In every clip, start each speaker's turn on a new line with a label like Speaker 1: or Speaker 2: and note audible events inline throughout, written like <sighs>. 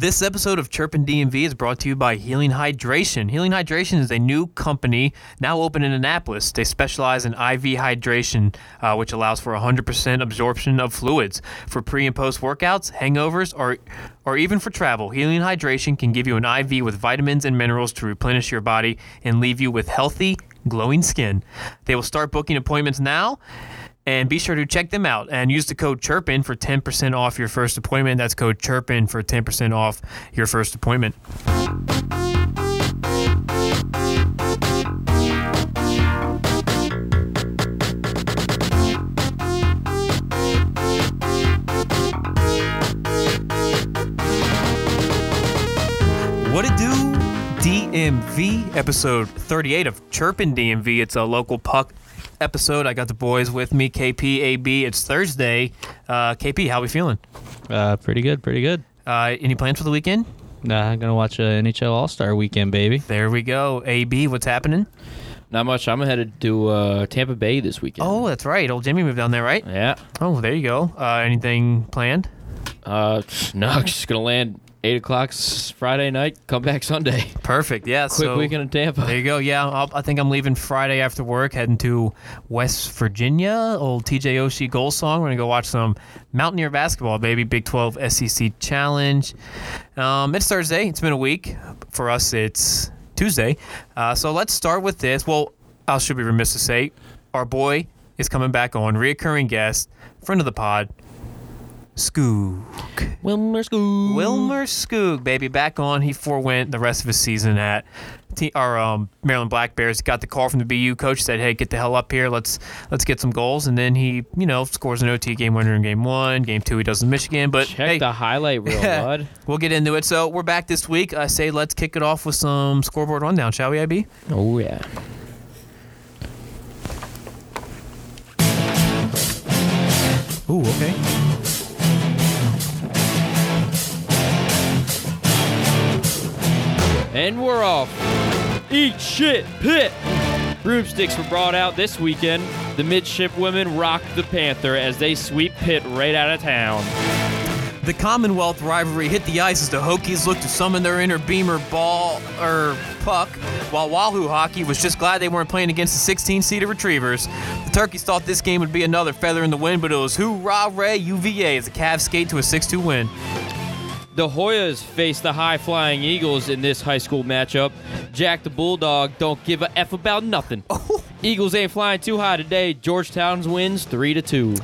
Speaker 1: This episode of Chirpin DMV is brought to you by Healing Hydration. Healing Hydration is a new company now open in Annapolis. They specialize in IV hydration, uh, which allows for 100% absorption of fluids for pre and post workouts, hangovers, or or even for travel. Healing Hydration can give you an IV with vitamins and minerals to replenish your body and leave you with healthy, glowing skin. They will start booking appointments now. And be sure to check them out and use the code CHIRPIN for 10% off your first appointment. That's code CHIRPIN for 10% off your first appointment. What it do? DMV episode 38 of Chirpin DMV. It's a local puck episode. I got the boys with me, KP, AB. It's Thursday. Uh, KP, how we feeling?
Speaker 2: Uh, pretty good, pretty good.
Speaker 1: Uh, any plans for the weekend?
Speaker 2: Nah, I'm gonna watch a NHL All Star Weekend, baby.
Speaker 1: There we go. AB, what's happening?
Speaker 3: Not much. I'm headed to uh, Tampa Bay this weekend.
Speaker 1: Oh, that's right. Old Jimmy moved down there, right?
Speaker 3: yeah.
Speaker 1: Oh, there you go. Uh, anything planned?
Speaker 3: Uh, <laughs> no, just gonna land eight o'clock Friday night. Come back Sunday.
Speaker 1: Perfect. Yeah.
Speaker 3: Quick
Speaker 1: so,
Speaker 3: weekend in Tampa.
Speaker 1: There you go. Yeah, I'll, I think I'm leaving Friday after work, heading to West Virginia. Old TJ Oshie goal song. We're gonna go watch some Mountaineer basketball, baby. Big 12 SEC Challenge. Um, it's Thursday. It's been a week. For us, it's Tuesday. Uh, so let's start with this. Well, I should be remiss to say, our boy is coming back on, reoccurring guest, friend of the pod, Skook.
Speaker 3: Wilmer Skoog.
Speaker 1: Wilmer Skoog, baby, back on. He forewent the rest of his season at T- our um, Maryland Black Bears. Got the call from the BU coach, said, "Hey, get the hell up here. Let's let's get some goals." And then he, you know, scores an OT game winner in game one. Game two, he does in Michigan. But
Speaker 3: Check
Speaker 1: hey,
Speaker 3: the highlight reel, <laughs> bud.
Speaker 1: we'll get into it. So we're back this week. I say let's kick it off with some scoreboard rundown, shall we, IB?
Speaker 3: Oh yeah.
Speaker 1: Ooh, okay.
Speaker 3: And we're off. Eat shit, pit. Broomsticks were brought out this weekend. The midshipwomen rocked the Panther as they sweep Pitt right out of town.
Speaker 1: The Commonwealth rivalry hit the ice as the Hokies looked to summon their inner Beamer ball or puck, while Wahoo Hockey was just glad they weren't playing against the 16 seater Retrievers. The Turkeys thought this game would be another feather in the wind, but it was hoorah ray UVA as the Cavs skate to a 6 2 win.
Speaker 3: The Hoyas face the high flying Eagles in this high school matchup. Jack the Bulldog don't give a F about nothing. <laughs> Oh. Eagles ain't flying too high today. Georgetown's wins 3 to 2.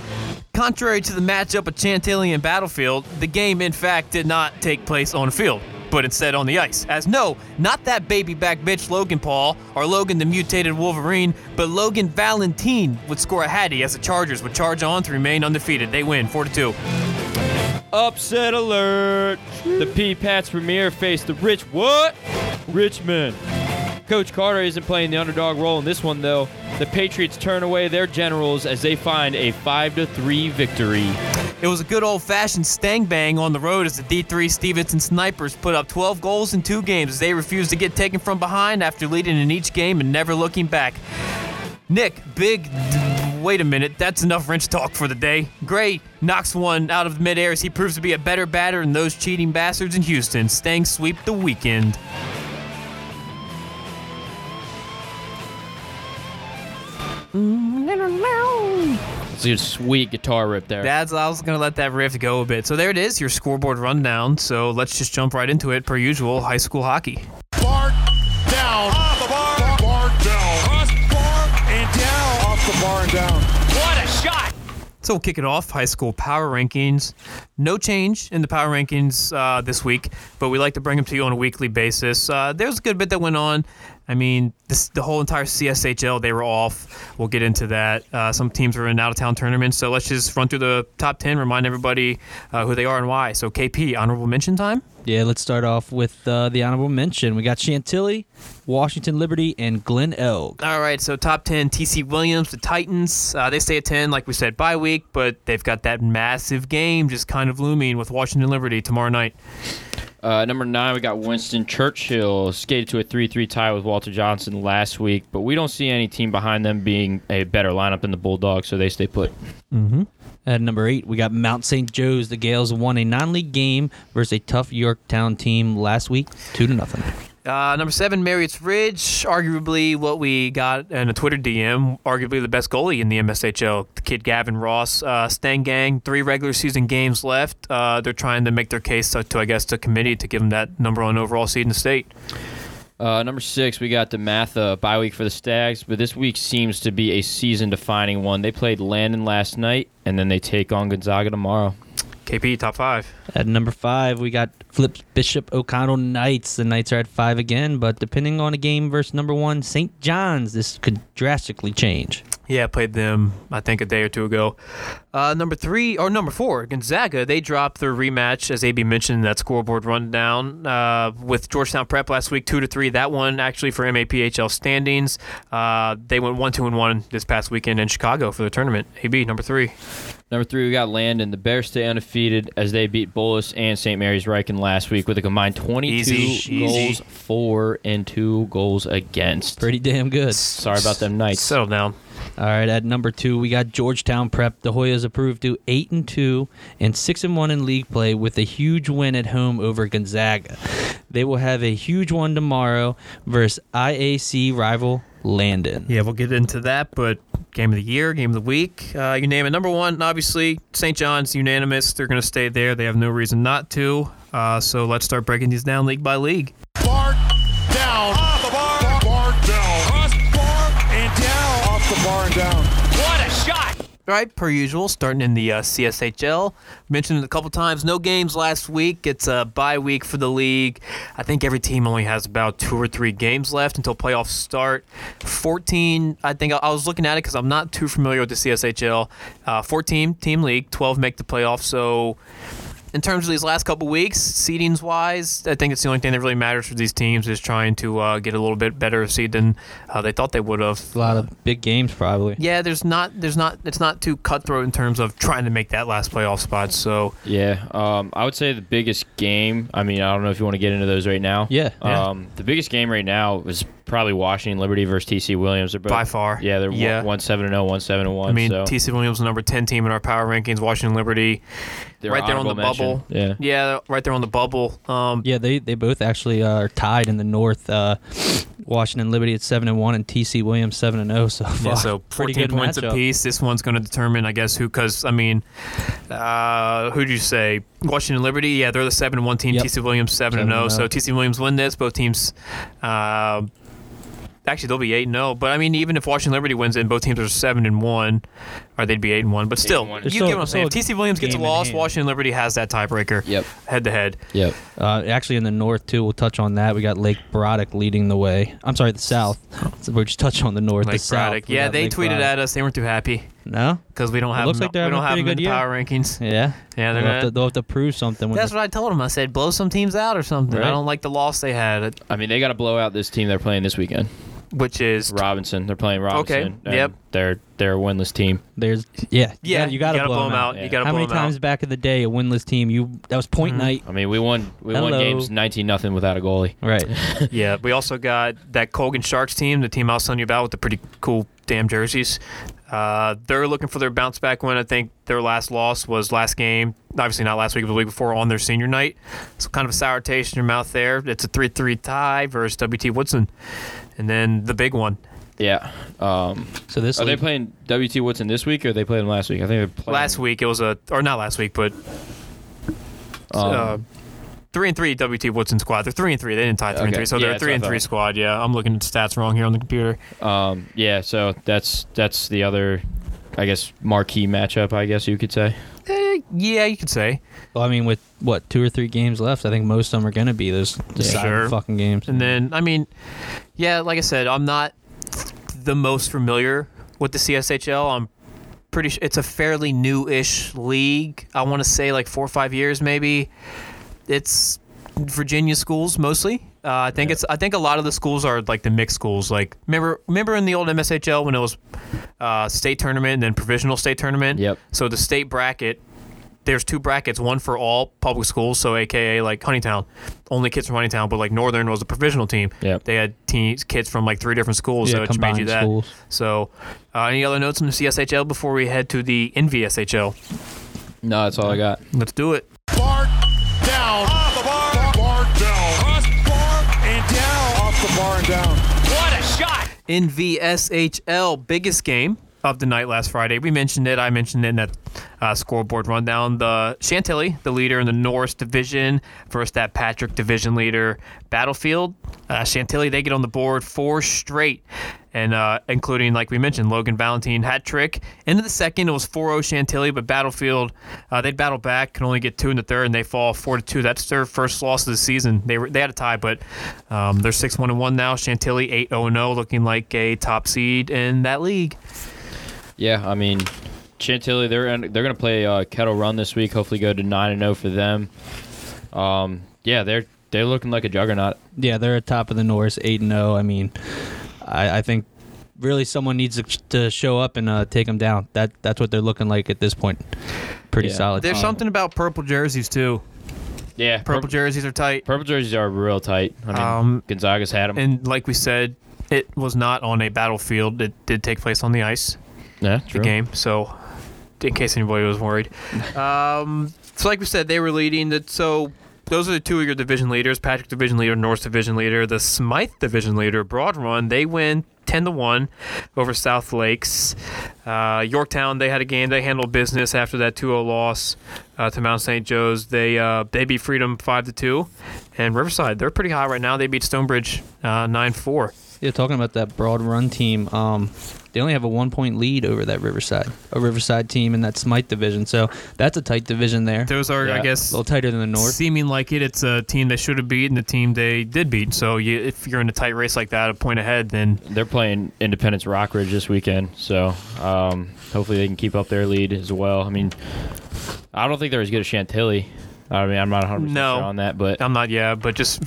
Speaker 1: Contrary to the matchup at Chantilly and Battlefield, the game in fact did not take place on the field, but instead on the ice. As no, not that baby back bitch Logan Paul or Logan the mutated Wolverine, but Logan Valentine would score a hattie as the Chargers would charge on to remain undefeated. They win 4 2.
Speaker 3: Upset alert! The P Pats Premier face the Rich what? Richmond. Coach Carter isn't playing the underdog role in this one though. The Patriots turn away their generals as they find a 5 to 3 victory.
Speaker 1: It was a good old fashioned stang bang on the road as the D3 Stevenson Snipers put up 12 goals in two games as they refused to get taken from behind after leading in each game and never looking back. Nick, big. Wait a minute, that's enough wrench talk for the day. Gray knocks one out of the midair as he proves to be a better batter than those cheating bastards in Houston. Stang sweep the weekend.
Speaker 3: It's a sweet guitar rip there.
Speaker 1: That's I was gonna let that riff go a bit. So there it is, your scoreboard rundown. So let's just jump right into it per usual. High school hockey. So we'll kick it off. High school power rankings. No change in the power rankings uh, this week, but we like to bring them to you on a weekly basis. Uh, there's a good bit that went on. I mean, this, the whole entire CSHL, they were off. We'll get into that. Uh, some teams were in out of town tournaments. So let's just run through the top 10, remind everybody uh, who they are and why. So, KP, honorable mention time?
Speaker 2: Yeah, let's start off with uh, the honorable mention. We got Chantilly, Washington Liberty, and Glenelg.
Speaker 1: All right, so top 10, TC Williams, the Titans. Uh, they stay at 10, like we said, bye week, but they've got that massive game just kind of looming with Washington Liberty tomorrow night.
Speaker 3: Uh, number nine, we got Winston Churchill skated to a 3-3 tie with Walter Johnson last week, but we don't see any team behind them being a better lineup than the Bulldogs, so they stay put.
Speaker 2: At number eight, we got Mount St. Joe's. The Gales won a non-league game versus a tough Yorktown team last week, two to nothing.
Speaker 1: Uh, number seven, Marriott's Ridge, arguably what we got in a Twitter DM, arguably the best goalie in the MSHL. The kid Gavin Ross, uh, Stang Gang, three regular season games left. Uh, they're trying to make their case to, to, I guess, the committee to give them that number one overall seed in the state.
Speaker 3: Uh, number six, we got DeMatha bye week for the Stags, but this week seems to be a season-defining one. They played Landon last night, and then they take on Gonzaga tomorrow.
Speaker 1: KP top five.
Speaker 2: At number five, we got Flip Bishop O'Connell Knights. The Knights are at five again, but depending on a game versus number one, St. John's, this could drastically change.
Speaker 1: Yeah, played them I think a day or two ago. Uh, number three or number four, Gonzaga. They dropped their rematch as AB mentioned in that scoreboard rundown uh, with Georgetown Prep last week, two to three. That one actually for MAPHL standings. Uh, they went one two and one this past weekend in Chicago for the tournament. AB number three.
Speaker 3: Number three, we got Landon. The Bears stay undefeated as they beat Bullis and St. Mary's Ryken last week with a combined 22
Speaker 1: Easy,
Speaker 3: goals
Speaker 1: easy.
Speaker 3: for and two goals against.
Speaker 2: Pretty damn good.
Speaker 3: Sorry about them Knights.
Speaker 1: Settle down.
Speaker 2: All right, at number two, we got Georgetown Prep. The Hoyas approved to eight and two and six and one in league play with a huge win at home over Gonzaga. They will have a huge one tomorrow versus IAC rival Landon.
Speaker 1: Yeah, we'll get into that, but game of the year, game of the week, uh, you name it. Number one, obviously, St. John's unanimous. They're going to stay there. They have no reason not to. Uh, so let's start breaking these down league by league. All right, per usual, starting in the uh, CSHL. Mentioned it a couple times. No games last week. It's a bye week for the league. I think every team only has about two or three games left until playoffs start. 14, I think I was looking at it because I'm not too familiar with the CSHL. Uh, 14 team league, 12 make the playoffs. So in terms of these last couple weeks, seedings wise, I think it's the only thing that really matters for these teams is trying to uh, get a little bit better of seed than uh, they thought they would have.
Speaker 2: A lot of big games, probably.
Speaker 1: Yeah, there's not, there's not, it's not too cutthroat in terms of trying to make that last playoff spot. So
Speaker 3: Yeah, um, I would say the biggest game. I mean, I don't know if you want to get into those right now.
Speaker 2: Yeah.
Speaker 1: Yeah.
Speaker 3: Um, the biggest game right now is probably Washington Liberty versus TC Williams. They're both,
Speaker 1: by far,
Speaker 3: Yeah, they're
Speaker 1: yeah.
Speaker 3: one, one seven and zero, one seven and one.
Speaker 1: I mean,
Speaker 3: so
Speaker 1: TC Williams, the number ten team in our power rankings. Washington Liberty,
Speaker 3: they're
Speaker 1: right there on the
Speaker 3: honorable
Speaker 1: bubble.
Speaker 3: Yeah.
Speaker 1: yeah, right there on the bubble. Um,
Speaker 2: Yeah, they, they both actually uh, are tied in the North. Uh, Washington Liberty at seven and one, and TC Williams seven and zero so far.
Speaker 1: Yeah, so <laughs> 14 points
Speaker 2: matchup.
Speaker 1: apiece. This one's going to determine, I guess, who. Because I mean, uh, who'd you say? Washington Liberty. Yeah, they're the seven and one team.
Speaker 2: Yep.
Speaker 1: TC Williams seven and
Speaker 2: Seven
Speaker 1: zero.
Speaker 2: and
Speaker 1: So TC Williams win this. Both teams. Uh, Actually, they'll be eight and zero. But I mean, even if Washington Liberty wins, and both teams are seven and one, or they'd be eight and one. But still,
Speaker 3: one.
Speaker 1: you
Speaker 2: There's
Speaker 1: get what I'm saying. If TC Williams gets a loss. Washington Liberty has that tiebreaker.
Speaker 3: Yep.
Speaker 1: Head to head.
Speaker 3: Yep.
Speaker 2: Uh, actually, in the north too, we'll touch on that. We got Lake Braddock leading the way. I'm sorry, the south. So we'll just touch on the north.
Speaker 1: Lake
Speaker 2: the south.
Speaker 1: Braddock.
Speaker 2: we
Speaker 1: Yeah, they
Speaker 2: Lake
Speaker 1: tweeted
Speaker 2: Braddock.
Speaker 1: at us. They weren't too happy
Speaker 2: No.
Speaker 1: because we don't
Speaker 2: It
Speaker 1: have
Speaker 2: looks
Speaker 1: them,
Speaker 2: like they're
Speaker 1: we don't have them
Speaker 2: pretty
Speaker 1: in the
Speaker 2: good
Speaker 1: power rankings.
Speaker 2: Yeah.
Speaker 1: Yeah, they're
Speaker 2: they'll have, to, they'll have to prove something.
Speaker 1: That's
Speaker 2: the-
Speaker 1: what I told them. I said, blow some teams out or something.
Speaker 2: Right.
Speaker 1: I don't like the loss they had,
Speaker 3: I mean, they got to blow out this team they're playing this weekend.
Speaker 1: Which is
Speaker 3: Robinson. They're playing Robinson. Okay.
Speaker 1: yep.
Speaker 3: They're they're a winless team.
Speaker 2: There's yeah
Speaker 1: yeah,
Speaker 2: you got to
Speaker 1: blow them out.
Speaker 3: Yeah.
Speaker 1: You got to
Speaker 2: How
Speaker 1: blow
Speaker 2: many
Speaker 1: them
Speaker 2: times
Speaker 1: out.
Speaker 2: back in the day a winless team? You that was point
Speaker 1: Mhm.
Speaker 2: night.
Speaker 3: I mean, we won we won
Speaker 2: Hello.
Speaker 3: games 19 nothing without a goalie.
Speaker 2: Right. <laughs>
Speaker 1: Yeah, we also got that Colgan Sharks team, the team I was telling you about with the pretty cool damn jerseys. Uh, they're looking for their bounce back win. I think their last loss was last game. Obviously not last week, but the week before on their senior night. So kind of a sour taste in your mouth there. It's a 3-3 tie versus WT Woodson. And then the big one.
Speaker 3: Yeah. Um,
Speaker 2: So this
Speaker 3: are they
Speaker 2: league-
Speaker 3: playing WT Woodson this week or they played them last week? I think they played
Speaker 1: Last week it was a or not last week, but
Speaker 3: Um,
Speaker 1: uh, three and three WT Woodson squad. They're three and three. They didn't tie three and
Speaker 3: Okay.
Speaker 1: three, so
Speaker 3: Yeah,
Speaker 1: they're a
Speaker 3: that's
Speaker 1: three
Speaker 3: what
Speaker 1: and three
Speaker 3: thought.
Speaker 1: squad. Yeah, I'm looking at the stats wrong here on the computer.
Speaker 3: Um, yeah, so that's that's the other, I guess, marquee matchup. I guess you could say.
Speaker 1: Eh, yeah, you could say.
Speaker 2: Well, I mean, with what two or three games left, I think most of them are going to be those deciding
Speaker 1: Sure.
Speaker 2: fucking games.
Speaker 1: And then, I mean, yeah, like I said, I'm not the most familiar with the CSHL. I'm pretty sure it's a fairly new-ish league. I want to say like four or five years, maybe. It's Virginia schools mostly. Uh, I think it's. I think a lot of the schools are like the mixed schools. Like remember, remember in the old MSHL when it was uh, state tournament and then provisional state tournament.
Speaker 3: Yep.
Speaker 1: So the state bracket there's two brackets, one for all public schools, so AKA like Huntingtown, only kids from Huntingtown, but like Northern was a provisional team.
Speaker 3: Yep.
Speaker 1: They had teams, kids from like three different schools,
Speaker 2: Yeah,
Speaker 1: so it made you that.
Speaker 2: schools.
Speaker 1: So, uh, any other notes on the CSHL before we head to the NVSHL?
Speaker 3: No, that's all I got.
Speaker 1: Let's do it.
Speaker 4: Bar down. Off the bar. The bar and down. What a shot!
Speaker 1: NVSHL, biggest game of the night last Friday. We mentioned it. I mentioned it in that uh, scoreboard rundown. The Chantilly, the leader in the Norris division, versus that Patrick division leader, Battlefield. Uh, Chantilly, they get on the board four straight, and uh, including, like we mentioned, Logan Valentine hat trick. Into the second, it was 4-0 Chantilly, but Battlefield, uh, they battle back, can only get two in the third, and they fall 4-2. That's their first loss of the season. They were, they had a tie, but um, they're 6-1 and 1 now. Chantilly 8-0-0, looking like a top seed in that league.
Speaker 3: Yeah, I mean, Chantilly, they're in, they're gonna play uh, Kettle Run this week. Hopefully, go to nine and zero for them. Um, yeah, they're they're looking like a juggernaut.
Speaker 2: Yeah, they're at top of the Norris, eight and zero. I mean, I, I think really someone needs to, to show up and uh, take them down. That that's what they're looking like at this point. Pretty
Speaker 3: Yeah.
Speaker 2: solid.
Speaker 1: There's
Speaker 2: team.
Speaker 1: something about purple jerseys too.
Speaker 3: Yeah,
Speaker 1: Purple
Speaker 3: purple,
Speaker 1: jerseys are tight,
Speaker 3: purple jerseys are real tight. I mean,
Speaker 1: Um,
Speaker 3: Gonzaga's had them.
Speaker 1: and like we said, it was not on a battlefield. It did take place on the ice.
Speaker 3: Yeah,
Speaker 1: the game. So, in case anybody was worried, <laughs> um, so like we said, they were leading. The, so those are the two of your division leaders: Patrick Division leader, North Division leader, the Smythe Division leader. Broad Run, they win. 10 to 1 over South Lakes. Uh, Yorktown, they had a game. They handled business after that 2 0 loss uh, to Mount St. Joe's. They uh, they beat Freedom 5 to 2. And Riverside, they're pretty high right now. They beat Stonebridge 9 4.
Speaker 2: Yeah, talking about that broad run team, um, they only have a one point lead over that Riverside, a Riverside team in that Smythe division. So that's a tight division there.
Speaker 1: Those are, I
Speaker 3: guess,
Speaker 2: A little tighter than the North.
Speaker 1: seeming like it, it's a team they should have beat and a team they did beat. So you, if you're in a tight race like that, a point ahead, then
Speaker 3: They're playing Independence Rockridge this weekend, so um, hopefully they can keep up their lead as well. I mean, I don't think they're as good as Chantilly. I mean, I'm not 100
Speaker 1: No.
Speaker 3: sure on that, but
Speaker 1: I'm not. Yeah, but just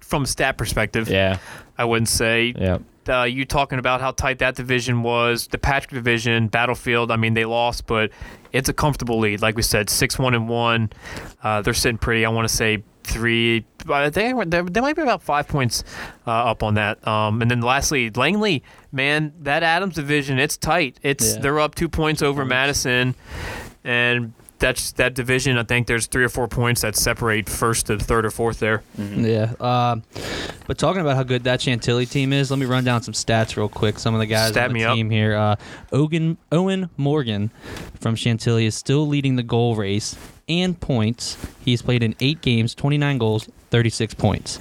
Speaker 1: from a stat perspective,
Speaker 3: yeah,
Speaker 1: I wouldn't say.
Speaker 3: yeah.
Speaker 1: Uh, you talking about how tight that division was, the Patrick division, Battlefield. I mean, they lost, but it's a comfortable lead. Like we said, six one and one. Uh, they're sitting pretty. I want to say three. I think they, they might be about five points uh, up on that. Um, and then lastly, Langley, man, that Adams division, it's tight. It's
Speaker 2: Yeah.
Speaker 1: they're up two points over Madison, and that's that division. I think there's three or four points that separate first to third or fourth there.
Speaker 2: Yeah. Um, but talking about how good that Chantilly team is, let me run down some stats real quick. Some of the guys
Speaker 1: Stat
Speaker 2: on
Speaker 1: me
Speaker 2: the
Speaker 1: up.
Speaker 2: team here. Uh, Owen, Owen Morgan from Chantilly is still leading the goal race and points. He's played in eight games, 29 goals, 36 points.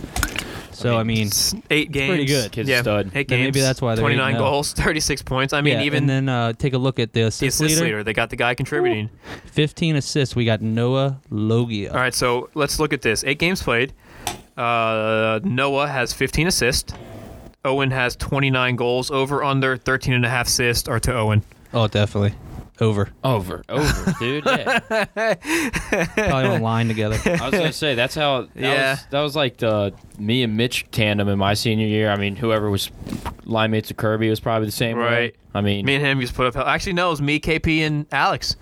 Speaker 2: So, I mean,
Speaker 1: It's eight games.
Speaker 2: pretty good.
Speaker 3: Kid's
Speaker 1: yeah,
Speaker 3: stud.
Speaker 1: Eight
Speaker 2: Then
Speaker 1: games.
Speaker 2: maybe that's why they're
Speaker 1: 29
Speaker 2: 8-0.
Speaker 1: goals, 36 points. I mean,
Speaker 2: yeah,
Speaker 1: even
Speaker 2: and then uh, take a look at the
Speaker 1: the
Speaker 2: assist,
Speaker 1: assist
Speaker 2: leader.
Speaker 1: leader. They got the guy contributing.
Speaker 2: 15 assists. We got Noah Logia.
Speaker 1: All right, so let's look at this. Eight games played. Uh, Noah has 15 assists. Owen has 29 goals. Over, under, 13 and a half assists are to Owen.
Speaker 2: Oh, definitely. Over.
Speaker 3: Over, over, dude. Yeah. <laughs>
Speaker 2: Probably on line together.
Speaker 3: I was gonna say that's how. That
Speaker 1: Yeah.
Speaker 3: Was, that was like the me and Mitch tandem in my senior year. I mean, whoever was line mates of Kirby was probably the same. way.
Speaker 1: Right.
Speaker 3: I mean,
Speaker 1: Me and him just put up. hell- Actually, no, it was me, KP, and Alex.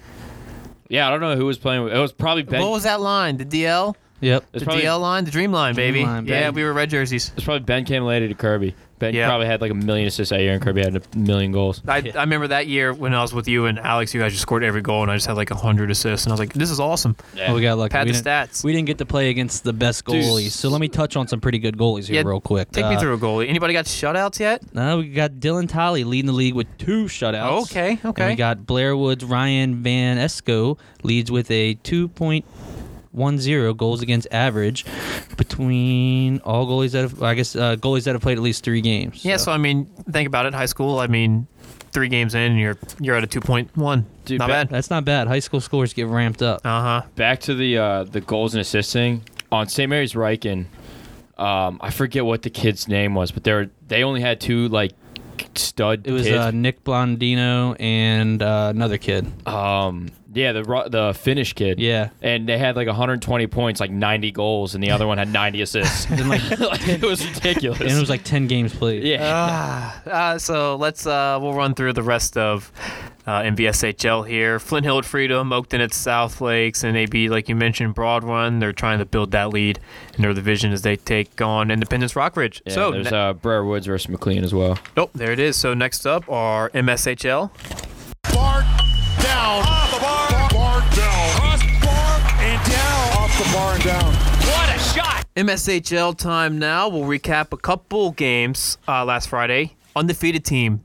Speaker 3: yeah. I don't know who was playing. with It was probably Ben.
Speaker 1: what was that line? The DL?
Speaker 2: Yep.
Speaker 3: It's
Speaker 1: the
Speaker 3: probably-
Speaker 1: DL line? The Dream line, baby.
Speaker 2: Dream line,
Speaker 1: yeah,
Speaker 2: baby.
Speaker 1: we were red jerseys.
Speaker 3: It's probably Ben came later to Kirby. Ben
Speaker 1: Yeah.
Speaker 3: probably had like a million assists that year, and Kirby had a million goals.
Speaker 1: I, I remember that year when I was with you and Alex, you guys just scored every goal, and I just had like 100 assists. And I was like, this is awesome.
Speaker 3: Yeah.
Speaker 2: Oh, we got lucky.
Speaker 1: Pad
Speaker 2: we
Speaker 1: the stats.
Speaker 2: we didn't get to play against the best
Speaker 3: Dude.
Speaker 2: goalies. So let me touch on some pretty good goalies here
Speaker 1: Yeah,
Speaker 2: real quick.
Speaker 1: Take me
Speaker 2: Uh,
Speaker 1: through a goalie. Anybody got shutouts yet?
Speaker 2: Uh, we got Dylan Tolley leading the league with two shutouts.
Speaker 1: Okay,
Speaker 2: And
Speaker 1: okay.
Speaker 2: we got Briar Woods Ryan Van Esco leads with a 2.10 goals against average between all goalies that have, I guess, uh, goalies that have played at least three games.
Speaker 1: Yeah, so I mean, think about it. High school, I mean, three games in, and you're you're at a 2.1.
Speaker 3: Dude,
Speaker 1: Not
Speaker 3: ba-
Speaker 1: bad.
Speaker 2: That's not bad. High school scores get ramped up.
Speaker 1: Uh huh.
Speaker 3: Back to the uh, the goals and assisting on St. Mary's Ryken. Um, I forget what the kid's name was, but they were they only had two like stud.
Speaker 2: It was
Speaker 3: kids.
Speaker 2: uh, Nick Blondino and uh, another kid.
Speaker 3: um, yeah, the the Finnish kid.
Speaker 2: Yeah.
Speaker 3: and they had like 120 points, like 90 goals, and the other one had 90 assists. <laughs>
Speaker 2: And, like, <laughs>
Speaker 3: Like, it was ridiculous.
Speaker 2: and it was like 10 games played.
Speaker 3: yeah.
Speaker 1: Ah, uh, so let's uh, we'll run through the rest of uh, NVSHL here. Flint Hill at Freedom, Oakton at South Lakes, and AB, like you mentioned, Broad Run. They're trying to build that lead in their division as they take on Independence Rockridge.
Speaker 3: Yeah,
Speaker 1: so,
Speaker 3: there's
Speaker 1: ne-
Speaker 3: uh, Briar Woods versus McLean as well.
Speaker 1: oh, there it is. So next up are MSHL.
Speaker 4: Bar down. Off the bar. Bar, down. Cross bar and down. Off the bar and down. What a shot.
Speaker 1: MSHL time now. We'll recap a couple games uh, last Friday. Undefeated team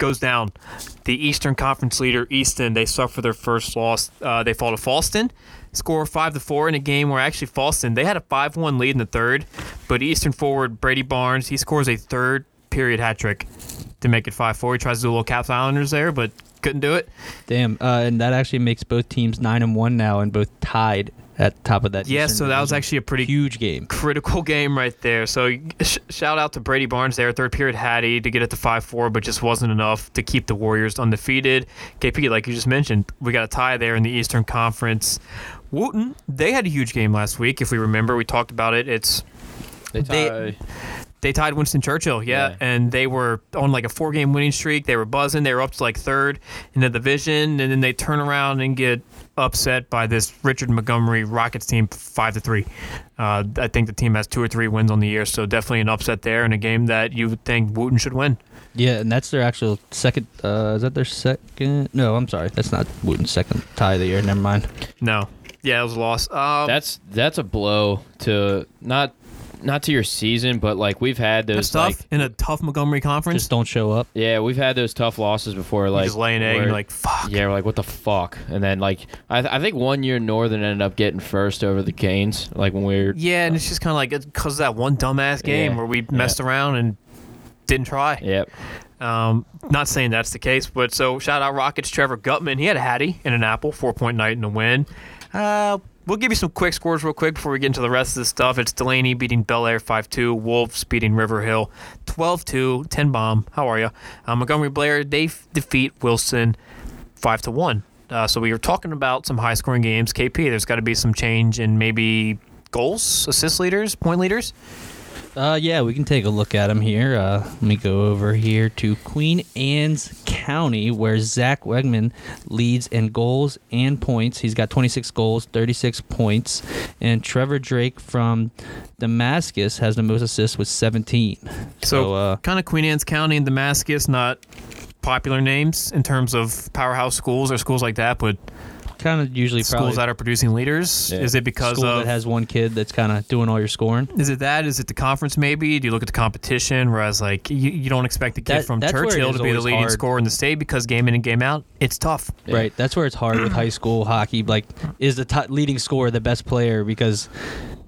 Speaker 1: goes down. The Eastern Conference leader, Easton, they suffer their first loss. Uh, they fall to Falston, score five to four in a game where actually Falston they had a five-one lead in the third, but Eastern forward Brady Barnes he scores a third period hat trick to make it five four. He tries to do a little Caps Islanders there, but couldn't do it.
Speaker 2: Damn, uh, and that actually makes both teams nine and one now, and both tied at the top of that.
Speaker 1: Yeah,
Speaker 2: Eastern
Speaker 1: so that was actually a pretty
Speaker 2: huge game.
Speaker 1: critical game right there. So sh- shout out to Brady Barnes there, third period Hattie to get it to five four, but just wasn't enough to keep the Warriors undefeated. KP, like you just mentioned, we got a tie there in the Eastern Conference. Wootton, they had a huge game last week. If we remember, we talked about it. It's
Speaker 3: They,
Speaker 1: They- they tied Winston Churchill, yeah,
Speaker 3: Yeah.
Speaker 1: and they were on like a four-game winning streak. They were buzzing. They were up to like third in the division, and then they turn around and get upset by this Richard Montgomery Rockets team, five to three. Uh, I think the team has two or three wins on the year, so definitely an upset there in a game that you would think Wootton should win.
Speaker 2: Yeah, and that's their actual second. Uh, is that their second? No, I'm sorry, that's not Wootton's second tie of the year. Never mind.
Speaker 1: No, yeah, it was a loss. Um,
Speaker 3: that's that's a blow to not not to your season, but like we've had those
Speaker 1: that's tough
Speaker 3: like
Speaker 1: in a tough Montgomery conference.
Speaker 2: Just don't show up.
Speaker 3: yeah, we've had those tough losses before.
Speaker 1: you
Speaker 3: Like
Speaker 1: just lay an egg, and
Speaker 3: where-
Speaker 1: you're like, fuck.
Speaker 3: yeah, we're like what the fuck, and then like I, I think one year Northern ended up getting first over the Canes, like when we were
Speaker 1: Yeah, and it's just kind of like because of that one dumbass game
Speaker 3: Yeah,
Speaker 1: where we
Speaker 3: yeah.
Speaker 1: messed around and didn't try.
Speaker 3: Yep.
Speaker 1: Um, not saying that's the case, but so shout out Rockets Trevor Gutman. He had a Hattie and an apple, four point night and a win. Uh, we'll give you some quick scores real quick before we get into the rest of the stuff. It's Dulaney beating Bel Air 5 2, Wolves beating River Hill 12 2, 10 bomb. How are you? Uh, Montgomery Blair, they f- defeat Wilson 5 to 1. Uh, so we were talking about some high scoring games. KP, there's got to be some change in maybe goals, assist leaders, point leaders.
Speaker 2: Uh, yeah, we can take a look at them here. Uh, let me go over here to Queen Anne's County, where Zach Wegman leads in goals and points. He's got 26 goals, 36 points, and Trevor Drake from Damascus has the most assists with 17.
Speaker 1: So,
Speaker 2: So, uh,
Speaker 1: kind of Queen Anne's County and Damascus, not popular names in terms of powerhouse schools or schools like that, but
Speaker 2: kind of usually
Speaker 1: schools
Speaker 2: probably
Speaker 1: that are producing leaders.
Speaker 3: Yeah.
Speaker 1: Is it because
Speaker 2: school
Speaker 1: of
Speaker 2: that has one kid that's kind of doing all your scoring.
Speaker 1: is it that? Is it the conference maybe? Do you look at the competition? Whereas like you, you don't expect the kid
Speaker 2: That-
Speaker 1: from
Speaker 2: that's where it
Speaker 1: Churchill to be the leading
Speaker 2: hard.
Speaker 1: scorer in the state because game in and game out, it's tough.
Speaker 3: Yeah.
Speaker 2: Right. That's where it's hard with high school hockey. Like, is the top leading scorer the best player? Because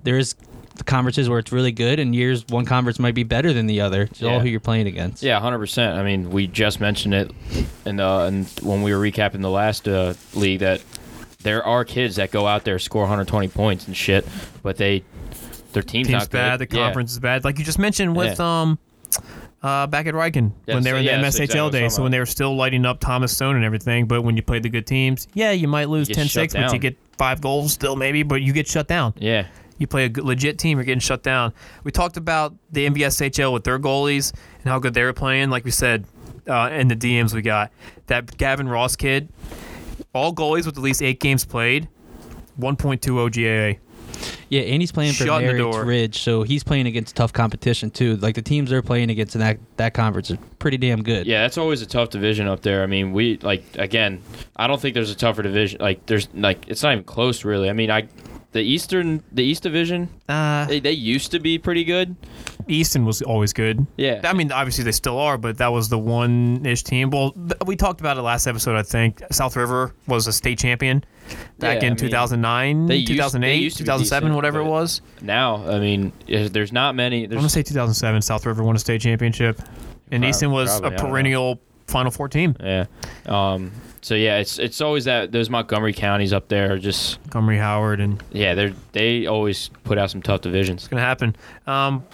Speaker 2: there's the conferences where it's really good, and years one conference might be better than the other. It's all who you're playing against.
Speaker 3: Yeah, hundred percent. I mean, we just mentioned it, in the and when we were recapping the last uh, league that there are kids that go out there score 120 points and shit, but they their team's,
Speaker 1: Team's
Speaker 3: not
Speaker 1: bad,
Speaker 3: good.
Speaker 1: the
Speaker 3: Yeah.
Speaker 1: conference is bad. Like you just mentioned with
Speaker 3: Yeah.
Speaker 1: um uh, back at Ryken
Speaker 3: Yeah,
Speaker 1: when they were in the MSHL
Speaker 3: exactly
Speaker 1: days. So when they were still lighting up Thomas Stone and everything, but when you play the good teams, yeah, you might lose
Speaker 3: You
Speaker 1: 10
Speaker 3: get
Speaker 1: 6,
Speaker 3: shut
Speaker 1: but you get five goals still maybe, but you get shut down.
Speaker 3: Yeah,
Speaker 1: You play a legit team, you're getting shut down. We talked about the NVSHL with their goalies and how good they were playing. Like we said uh, in the DMs, we got that Gavin Ross kid. All goalies with at least eight games played, 1.2 OGAA.
Speaker 2: Yeah, and he's playing for
Speaker 1: Shutting the
Speaker 2: Marriott. Ridge, so he's playing against tough competition too. Like the teams they're playing against in that that conference are pretty damn good.
Speaker 3: yeah. That's always a tough division up there. I mean, we like again. I don't think there's a tougher division. Like there's like it's not even close really. I mean, I the Eastern the East Division
Speaker 1: Uh,
Speaker 3: they, they used to be pretty good.
Speaker 1: Easton was always good.
Speaker 3: Yeah.
Speaker 1: I mean, obviously they still are, but that was the one ish team. Well, th- we talked about it last episode, I think. South River was a state champion back
Speaker 3: Yeah,
Speaker 1: in
Speaker 3: mean,
Speaker 1: 2009,
Speaker 3: they used- they
Speaker 1: 2008,
Speaker 3: used to be
Speaker 1: 2007,
Speaker 3: decent,
Speaker 1: whatever it was.
Speaker 3: Now, I mean, there's not many.
Speaker 1: I'm going to say 2007, South River won a state championship. And
Speaker 3: Prob-
Speaker 1: Easton was
Speaker 3: probably, I
Speaker 1: a perennial Final Four team.
Speaker 3: yeah. Um. So yeah, it's it's always that those Montgomery counties up there are just
Speaker 1: Montgomery Howard, and
Speaker 3: yeah they they always put out some tough divisions.
Speaker 1: It's going to happen. Um,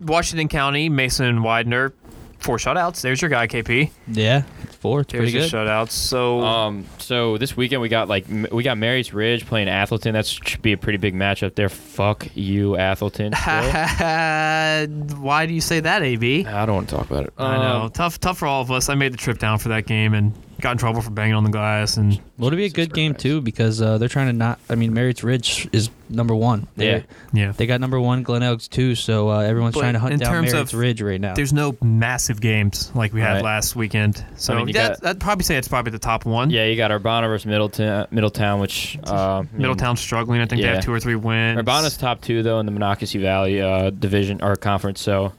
Speaker 1: Washington County, Mason and Widener, four shutouts. There's your guy, KP.
Speaker 2: yeah, four. It's
Speaker 1: There's
Speaker 2: pretty
Speaker 1: your
Speaker 2: good.
Speaker 1: shutouts. So
Speaker 3: Um. So this weekend we got like we got Marys Ridge playing Atholton. That should be a pretty big matchup there. Fuck you, Atholton. still. <laughs>
Speaker 1: why do you say that, AB?
Speaker 3: I don't want to talk about it.
Speaker 1: I know.
Speaker 3: Um,
Speaker 1: Tough, tough for all of us. I made the trip down for that game, and got in trouble for banging on the glass, and
Speaker 2: Well, it'll be a good game too because uh, they're trying to not. I mean, Marriott Ridge is number one. They-
Speaker 3: Yeah.
Speaker 1: yeah.
Speaker 2: They got number one, Glenelg's two. So uh, everyone's
Speaker 1: But
Speaker 2: trying to hunt
Speaker 1: in
Speaker 2: down
Speaker 1: terms
Speaker 2: Marriott's
Speaker 1: of-
Speaker 2: Ridge right now.
Speaker 1: There's no massive games like we had
Speaker 3: Right.
Speaker 1: last weekend, so
Speaker 3: mean,
Speaker 1: yeah,
Speaker 3: got-
Speaker 1: I'd probably say it's probably the top one.
Speaker 3: Yeah, you got Urbana versus Middletown, Middletown which uh, I mean,
Speaker 1: Middletown's struggling. I think they have two or three wins.
Speaker 3: Urbana's top two though in the Monocacy Valley uh, division or conference, so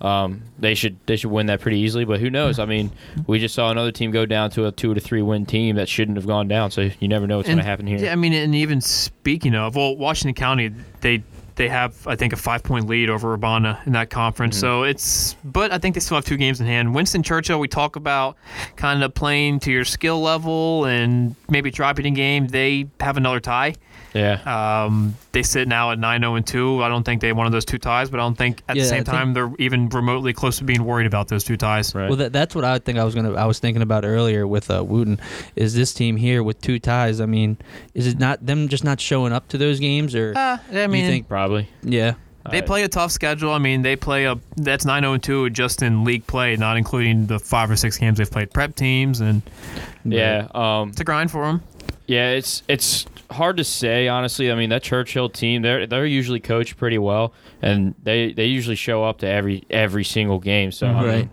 Speaker 3: um, they should they should win that pretty easily. But who knows? I mean, we just saw another team go down to a two to three win team that shouldn't have gone down. So you never know what's going to happen here.
Speaker 1: Yeah, I mean, and even speaking of, well, Washington County, they they have I think a five point lead over Urbana in that conference.
Speaker 3: Mm-hmm.
Speaker 1: So it's, but I think they still have two games in hand. Winston Churchill, we talk about kind of playing to your skill level and maybe dropping a game. They have another tie.
Speaker 3: Yeah.
Speaker 1: Um, they sit now at 9 0 and 2. I don't think they have one of those two ties, but I don't think at
Speaker 2: Yeah,
Speaker 1: the
Speaker 2: I
Speaker 1: same
Speaker 2: think-
Speaker 1: time they're even remotely close to being worried about those two ties.
Speaker 3: right.
Speaker 2: Well, that, that's what I think I was gonna. I was thinking about earlier with uh, Wootton. Is this team here with two ties? I mean, is it not them just not showing up to those games, or
Speaker 1: Uh, I mean,
Speaker 2: you think?
Speaker 3: Probably.
Speaker 2: Yeah,
Speaker 1: They play a tough schedule. I mean, they play a that's 9 0 2 just in league play, not including the five or six games they've played prep teams, and
Speaker 3: Yeah. Um,
Speaker 1: it's a grind for them.
Speaker 3: Yeah, it's it's hard to say honestly. I mean, that Churchill team, they're they're usually coached pretty well, and they they usually show up to every every single game. So I, mean,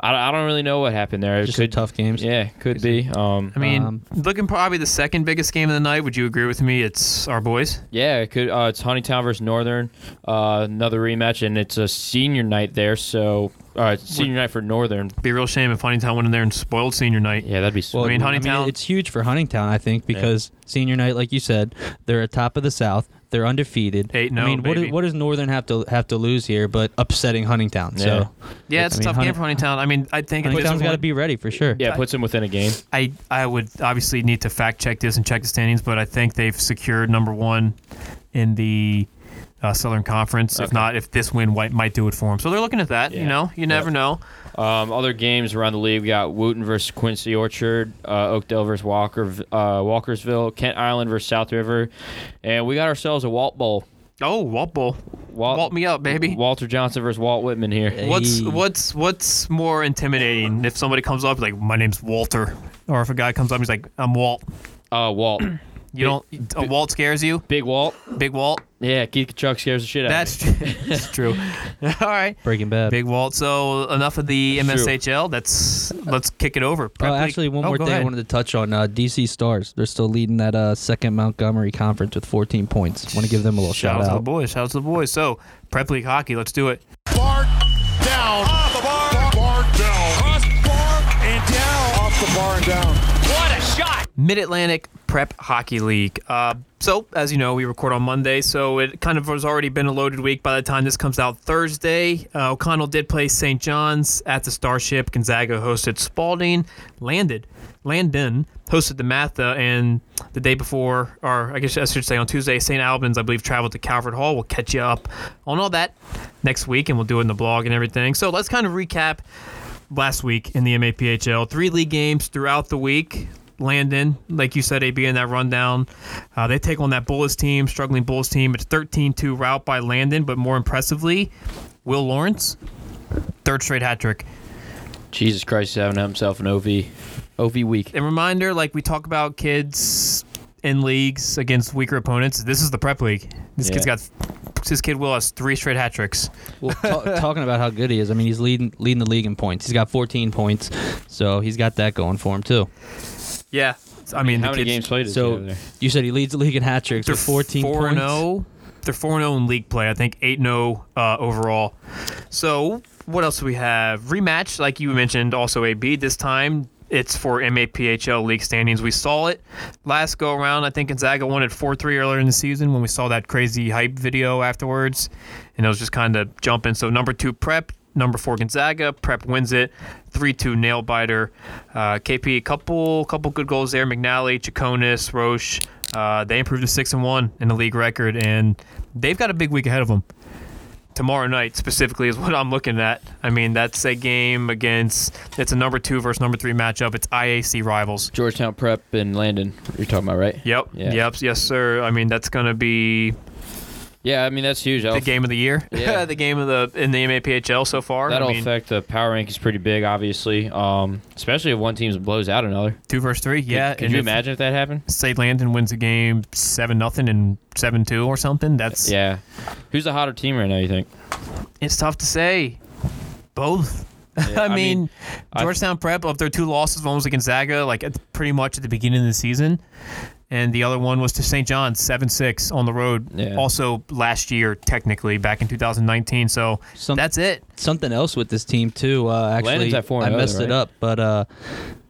Speaker 3: I, I don't really know what happened there. It
Speaker 2: just
Speaker 3: could,
Speaker 2: tough games.
Speaker 3: Yeah, could be. Um,
Speaker 1: I mean,
Speaker 2: Um,
Speaker 1: looking probably the second biggest game of the night. Would you agree with me? It's our boys.
Speaker 3: yeah, it could. Uh, it's Huntingtown versus Northern, uh, another rematch, and it's a senior night there. So, uh, it's senior night for Northern.
Speaker 1: Be a real shame if Huntingtown went in there and spoiled senior night.
Speaker 3: Yeah, that'd be.
Speaker 2: Well,
Speaker 1: I mean,
Speaker 3: sweet.
Speaker 1: Huntingtown-
Speaker 2: it's huge for Huntingtown, I think, because senior night, like you said, they're at top of the South. They're undefeated.
Speaker 1: Eight, no, I
Speaker 2: mean, what,
Speaker 1: baby.
Speaker 2: do- what does Northern have to have to lose here, but upsetting Huntingtown?
Speaker 3: Yeah.
Speaker 2: So
Speaker 1: Yeah, it's
Speaker 2: I
Speaker 1: a
Speaker 2: mean,
Speaker 1: tough
Speaker 2: Hunting-
Speaker 1: game for Huntingtown. I mean, I think at this
Speaker 2: Huntingtown's got to
Speaker 1: point-
Speaker 2: be ready for sure.
Speaker 3: yeah, it puts them within a game.
Speaker 1: I I would obviously need to fact check this and check the standings, but I think they've secured number one in the uh, Southern Conference. If not, if this win might might do it for them. So they're looking at that. You know, you never
Speaker 3: Yep.
Speaker 1: know.
Speaker 3: Um, other games around the league, we got Wootton versus Quince Orchard, uh, Oakdale versus Walker, uh, Walkersville, Kent Island versus South River, and we got ourselves a Walt Bowl.
Speaker 1: Oh, Walt Bowl.
Speaker 3: Walt,
Speaker 1: Walt me up, baby.
Speaker 3: Walter Johnson versus Walt Whitman here.
Speaker 2: Hey.
Speaker 1: What's what's what's more intimidating if somebody comes up like my name's Walter, or if a guy comes up he's like I'm Walt.
Speaker 3: Uh, Walt,
Speaker 1: You don't a Walt scares you,
Speaker 3: Big Walt.
Speaker 1: Big Walt.
Speaker 3: Yeah, Keith Chuck scares the shit out
Speaker 1: That's
Speaker 3: of me. <laughs>
Speaker 1: that's true. <laughs> All right,
Speaker 2: Breaking Bad.
Speaker 1: Big Walt. So enough of the
Speaker 3: That's true.
Speaker 1: MSHL. That's let's kick it over.
Speaker 2: Oh,
Speaker 1: League-
Speaker 2: actually, one
Speaker 1: Oh,
Speaker 2: more
Speaker 1: go
Speaker 2: thing I
Speaker 1: ahead.
Speaker 2: wanted to touch on. Uh, DC Stars. They're still leading that uh, second Montgomery conference with 14 points. Want to give them a little
Speaker 1: Shout
Speaker 2: shout,
Speaker 1: out to the
Speaker 2: out.
Speaker 1: boys. Shout out to the boys. So Prep League hockey. Let's do it.
Speaker 4: Bar down. Off the bar. Bar down. Cross bar and down. Off the bar and down.
Speaker 1: Mid Atlantic Prep Hockey League. Uh, so, as you know, we record on Monday, so it kind of has already been a loaded week by the time this comes out Thursday. Uh, O'Connell did play St. John's at the Starship. Gonzaga hosted Spalding. Landed. Landon hosted DeMatha, and the day before, or I guess I should say on Tuesday, St. Albans, I believe, traveled to Calvert Hall. We'll catch you up on all that next week, and we'll do it in the blog and everything. So, let's kind of recap last week in the MAPHL. Three league games throughout the week. Landon, like you said, AB in that rundown. Uh, they take on that Bulls team, struggling Bulls team. It's 13 2 route by Landon, but more impressively, Will Lawrence, third straight hat trick.
Speaker 3: Jesus Christ, he's having himself an OV, OV week.
Speaker 1: And reminder like we talk about kids in leagues against weaker opponents, this is the prep league. This kid's got, this kid Will has three straight hat tricks.
Speaker 2: Well, ta- <laughs> talking about how good he is, I mean, he's leading leading the league in points. He's got 14 points, so he's got that going for him too.
Speaker 1: Yeah. I mean,
Speaker 3: How
Speaker 1: the
Speaker 3: many
Speaker 1: kids,
Speaker 3: games played is
Speaker 2: So
Speaker 3: he over there?
Speaker 2: you said he leads the league in hat tricks
Speaker 1: They're
Speaker 2: with 14
Speaker 1: 4
Speaker 2: points.
Speaker 1: 0. They're 4 0 in league play. I think 8 0 uh, overall. So, what else do we have? Rematch, like you mentioned, also AB. This time, it's for MAPHL league standings. We saw it last go around. I think Gonzaga won it 4 3 earlier in the season when we saw that crazy hype video afterwards. And it was just kind of jumping. So, number two, Prep. Number four, Gonzaga. Prep wins it. 3 2 nail biter. Uh, KP, a couple, couple good goals there. McNally, Chaconis, Roche. Uh, they improved to 6 and 1 in the league record. And they've got a big week ahead of them tomorrow night specifically is what I'm looking at. I mean, that's a game against it's a number two versus number three matchup. It's IAC rivals.
Speaker 3: Georgetown Prep and Landon. You're talking about right?
Speaker 1: Yep.
Speaker 3: Yeah.
Speaker 1: Yep. Yes, sir. I mean, that's gonna be
Speaker 3: Yeah, I mean that's huge. That'll,
Speaker 1: the game of the year, <laughs>
Speaker 3: Yeah. <laughs>
Speaker 1: the game of the in the MAPHL so far.
Speaker 3: that'll
Speaker 1: I mean,
Speaker 3: affect the power rankings pretty big, obviously. Um, especially if one team blows out another.
Speaker 1: two versus three. Yeah,
Speaker 3: Could
Speaker 1: and
Speaker 3: you
Speaker 1: if,
Speaker 3: imagine if that happened?
Speaker 1: Say Landon wins a game seven nothing and seven two or something. That's
Speaker 3: Yeah. Who's the hotter team right now? You think?
Speaker 1: It's tough to say. Both. <laughs>
Speaker 3: Yeah,
Speaker 1: I,
Speaker 3: I
Speaker 1: mean,
Speaker 3: mean, I-
Speaker 1: Georgetown Prep of their two losses, one was against Zaga, like at, pretty much at the beginning of the season, and the other one was to St. John's, seven six on the road.
Speaker 3: Yeah.
Speaker 1: Also last year, technically back in 2019. So
Speaker 2: Some-
Speaker 1: that's it.
Speaker 2: something else with this team too. Uh, actually,
Speaker 3: Landon's at 4-0
Speaker 2: I messed
Speaker 3: though,
Speaker 2: it up, but uh,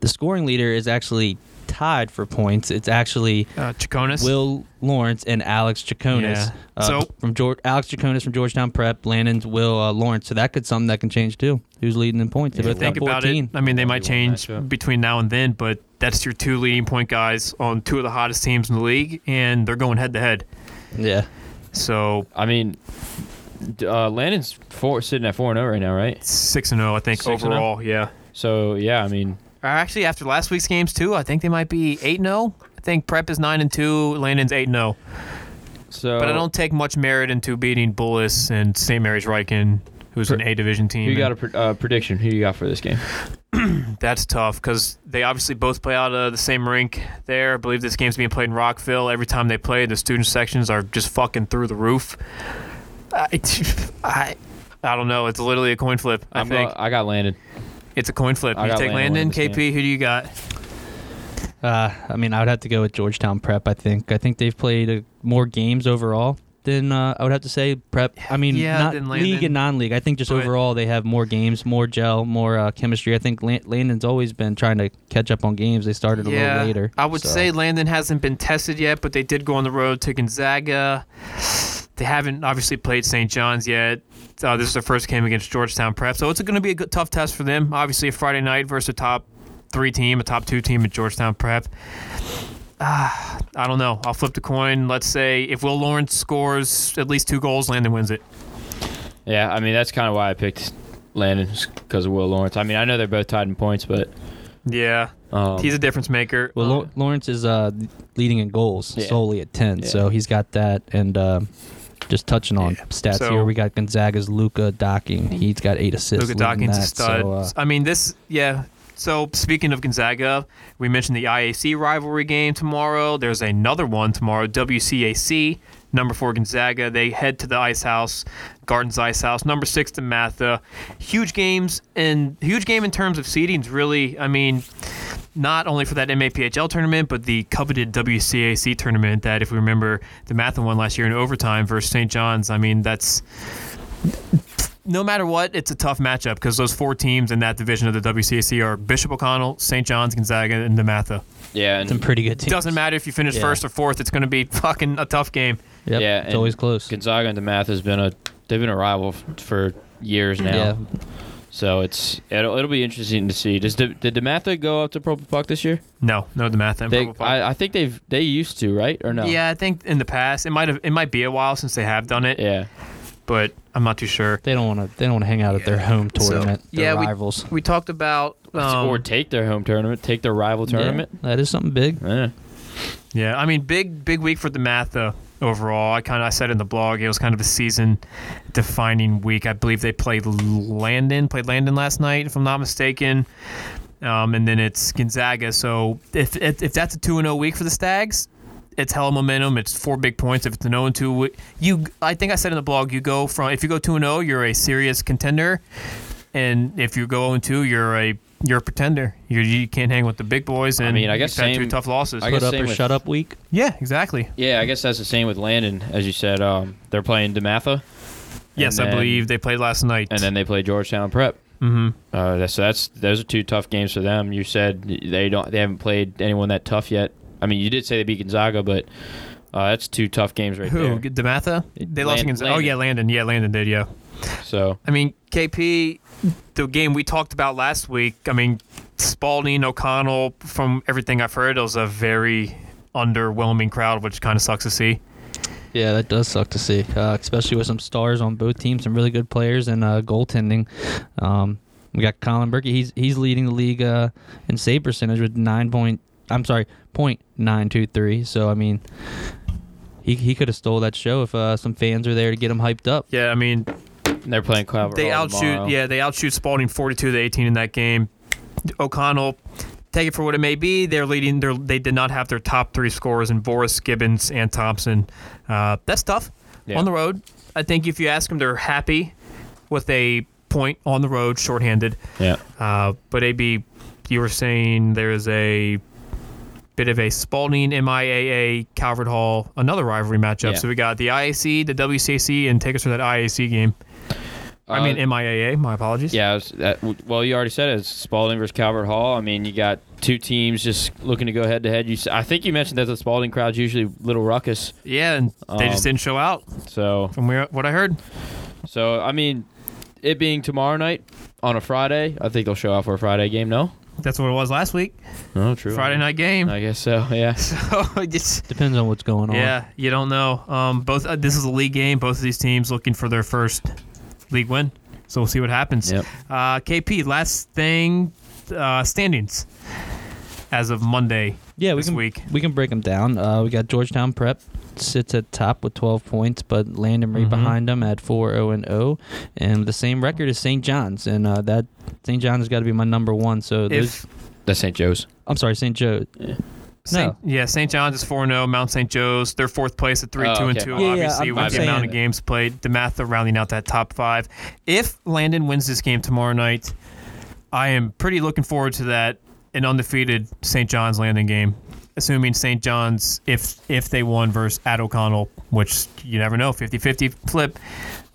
Speaker 2: the scoring leader is actually tied for points. It's actually
Speaker 1: Uh, Chaconis.
Speaker 2: Will Lawrence and Alex Chaconis.
Speaker 1: Yeah.
Speaker 2: Uh,
Speaker 1: So-
Speaker 2: from George, Alex Chaconis from Georgetown Prep, Landon's Will uh, Lawrence. So that could something that can change too. Who's leading in points? They
Speaker 1: If you think about
Speaker 2: 14.
Speaker 1: it, I mean, they might
Speaker 3: That'd be one
Speaker 1: change between now and then, but that's your two leading point guys on two of the hottest teams in the league, and they're going head to head.
Speaker 2: Yeah.
Speaker 1: So
Speaker 3: I mean, uh, Landon's four, sitting at four and zero right now, right?
Speaker 1: six and zero, I think
Speaker 3: 6 and oh?
Speaker 1: overall. Yeah.
Speaker 3: So yeah, I mean,
Speaker 1: Or Actually, after last week's games too, I think they might be eight and zero. I think Prep is nine and two, Landon's eight and zero.
Speaker 3: so
Speaker 1: But I don't take much merit into beating Bullis and St. Mary's Ryken, who's an A division team.
Speaker 3: Who you got a pr- uh, prediction? Who you got for this game? <clears throat>
Speaker 1: that's tough because they obviously both play out of the same rink there. I believe this game's being played in Rockville. Every time they play, the student sections are just fucking through the roof. I, <laughs> I, I don't know. It's literally a coin flip. I
Speaker 3: I'm
Speaker 1: think
Speaker 3: go- I got Landon.
Speaker 1: It's a coin flip.
Speaker 3: I
Speaker 1: You take
Speaker 3: Landon
Speaker 1: Landon,
Speaker 3: winning this
Speaker 1: KP. Who do you got?
Speaker 2: Uh, I mean, I would have to go with Georgetown Prep. I think. I think they've played uh, more games overall than uh, I would have to say Prep. I mean,
Speaker 1: Yeah,
Speaker 2: not league and non-league. I think just
Speaker 1: But-
Speaker 2: overall they have more games, more gel, more uh, chemistry. I think Landon's always been trying to catch up on games. They started a little later.
Speaker 1: I would
Speaker 2: so.
Speaker 1: say Landon hasn't been tested yet, but they did go on the road to Gonzaga. They haven't obviously played St. John's yet. Uh, this is their first game against Georgetown Prep, so it's going to be a good, tough test for them. Obviously, a Friday night versus a top three team, a top two team at Georgetown Prep. Ah, I don't know. I'll flip the coin. Let's say if Will Lawrence scores at least two goals, Landon wins it.
Speaker 3: Yeah, I mean that's kind of why I picked Landon because of Will Lawrence. I mean, I know they're both tied in points, but
Speaker 1: Yeah,
Speaker 3: um,
Speaker 1: he's a difference maker.
Speaker 2: Well, Law- Lawrence is uh, leading in goals
Speaker 3: Yeah.
Speaker 2: solely at ten,
Speaker 3: Yeah.
Speaker 2: so he's got that. And uh, just touching on
Speaker 1: Yeah.
Speaker 2: stats
Speaker 1: So-
Speaker 2: here, we got Gonzaga's Luca Docking. He's got eight assists.
Speaker 1: Luka
Speaker 2: leading
Speaker 1: Dawkins
Speaker 2: that,
Speaker 1: is stud.
Speaker 2: So, uh,
Speaker 1: I mean, this, yeah. So speaking of Gonzaga, we mentioned the IAC rivalry game tomorrow. There's another one tomorrow. WCAC number four Gonzaga. They head to the Ice House, Gardens Ice House. Number six DeMatha. Huge games and huge game in terms of seedings. Really, I mean. Not only for that MAPHL tournament, but the coveted WCAC tournament. That, if we remember, DeMatha won last year in overtime versus St. John's. I mean, that's no matter what, it's a tough matchup because those four teams in that division of the WCAC are Bishop O'Connell, St. John's, Gonzaga, and DeMatha.
Speaker 3: yeah, and some
Speaker 2: pretty good teams.
Speaker 1: It doesn't matter if you finish
Speaker 2: Yeah.
Speaker 1: first or fourth; it's going to be <laughs> fucking a tough game.
Speaker 2: Yep,
Speaker 3: Yeah,
Speaker 2: it's always close.
Speaker 3: Gonzaga and DeMath has been a they've been a rival for years now.
Speaker 2: Yeah,
Speaker 3: So it's it'll, it'll be interesting to see. Does De, did DeMatha go up to Purple Puck this year?
Speaker 1: No, no DeMatha. and
Speaker 3: They,
Speaker 1: Purple Puck.
Speaker 3: I, I think they've they used to right or no?
Speaker 1: Yeah, I think in the past it might have it might be a while since they have done it,
Speaker 3: yeah.
Speaker 1: but I'm not too sure.
Speaker 2: they don't want to. They don't want to hang out at their home
Speaker 1: So,
Speaker 2: tournament. their
Speaker 1: yeah, we-
Speaker 2: rivals.
Speaker 1: We talked about um,
Speaker 3: or take their home tournament, take their rival tournament.
Speaker 2: Yeah, that is something big.
Speaker 3: Yeah.
Speaker 1: Yeah, I mean, big big week for DeMatha overall. I kind of I said in the blog it was kind of a season defining week. I believe they played Landon, played Landon last night, if I'm not mistaken. Um, and then it's Gonzaga. So if if, if that's a two and zero week for the Stags, it's hella momentum. It's four big points. If it's an zero and two, you I think I said in the blog you go from if you go two and zero, you're a serious contender, and if you go zero and two, you're a you're a pretender. You you can't hang with the big boys. And I
Speaker 3: mean, I guess
Speaker 1: you've two
Speaker 3: same-
Speaker 1: tough losses.
Speaker 3: I
Speaker 2: Put up or
Speaker 3: with-
Speaker 2: shut up week.
Speaker 1: Yeah, exactly.
Speaker 3: Yeah, I guess that's the same with Landon, as you said. Um, they're playing DeMatha.
Speaker 1: Yes,
Speaker 3: And
Speaker 1: I believe they played last night.
Speaker 3: and then they play Georgetown Prep.
Speaker 1: Mm-hmm.
Speaker 3: Uh, so that's those are two tough games for them. You said they don't they haven't played anyone that tough yet. I mean, you did say they beat Gonzaga, but uh, that's two tough games right
Speaker 1: who?
Speaker 3: there.
Speaker 1: Dematha? They lost
Speaker 3: Lan-
Speaker 1: against. Oh
Speaker 3: Landon.
Speaker 1: yeah, Landon. Yeah, Landon did. Yeah.
Speaker 3: So
Speaker 1: I mean, KP, the game we talked about last week. I mean, Spalding, O'Connell. From everything I've heard, it was a very underwhelming crowd, which kind of sucks to see.
Speaker 2: Yeah, that does suck to see, uh, especially with some stars on both teams, some really good players and uh, goaltending. Um, we got Colin Berkey. He's he's leading the league uh, in save percentage with nine point. I'm sorry, point nine two three. So I mean, he he could have stole that show if uh, some fans are there to get him hyped up.
Speaker 1: Yeah, I mean,
Speaker 3: They're playing Calvert
Speaker 1: they outshoot.
Speaker 3: tomorrow.
Speaker 1: Yeah, they outshoot Spalding 42 to 18 in that game. O'Connell, take it for what it may be. They're leading. They're, they did not have their top three scorers in Boris Gibbons and Thompson. Uh, that's tough
Speaker 3: Yeah.
Speaker 1: on the road. I think if you ask them, they're happy with a point on the road, shorthanded.
Speaker 3: Yeah.
Speaker 1: Uh, but AB, you were saying there is a bit of a Spalding MIAA Calvert Hall, another rivalry matchup.
Speaker 3: Yeah.
Speaker 1: So we got the IAC, the WCAC, and take us through that IAC game. I
Speaker 3: Uh,
Speaker 1: mean MIAA. My apologies.
Speaker 3: Yeah, was, that, well, you already said it. It's Spalding versus Calvert Hall. I mean, you got two teams just looking to go head to head. You, I think you mentioned that the Spalding crowd's usually little ruckus.
Speaker 1: Yeah, and they just
Speaker 3: Um,
Speaker 1: didn't show out
Speaker 3: So,
Speaker 1: from where, what I heard.
Speaker 3: so I mean, it being tomorrow night on a Friday, I think they'll show out for a Friday game. No,
Speaker 1: That's what it was last week.
Speaker 3: no, true.
Speaker 1: Friday night game.
Speaker 3: I guess so. Yeah. <laughs>
Speaker 1: So it's,
Speaker 2: Depends on what's going on.
Speaker 1: yeah, you don't know. Um, both uh, this is a league game. Both of these teams looking for their first league win. So we'll see what happens.
Speaker 3: Yep.
Speaker 1: Uh, KP, last thing, uh, standings as of Monday.
Speaker 2: Yeah, we
Speaker 1: this
Speaker 2: can
Speaker 1: week.
Speaker 2: we can break them down. Uh, we got Georgetown Prep sits at top with 12 points, but Landon right
Speaker 1: Mhm.
Speaker 2: behind them at 4 0 and 0, and the same record as St. John's, and uh, that St. John's has got to be my number one. So
Speaker 1: If
Speaker 3: That's St. Joe's.
Speaker 2: I'm sorry, St. Joe.
Speaker 1: Saint, yeah, St. John's is 4 0. Mount St. Joe's, they're fourth place at 3
Speaker 3: Oh,
Speaker 1: 2 and
Speaker 3: okay.
Speaker 1: 2,
Speaker 2: Yeah, yeah,
Speaker 1: obviously,
Speaker 2: I'm-
Speaker 1: with
Speaker 3: I'm
Speaker 1: the amount
Speaker 2: saying-
Speaker 1: of games played. DeMatha rounding out that top five. If Landon wins this game tomorrow night, I am pretty looking forward to that an undefeated St. John's Landon game. Assuming St. John's, if if they won versus at O'Connell, which you never know, 50-50 flip,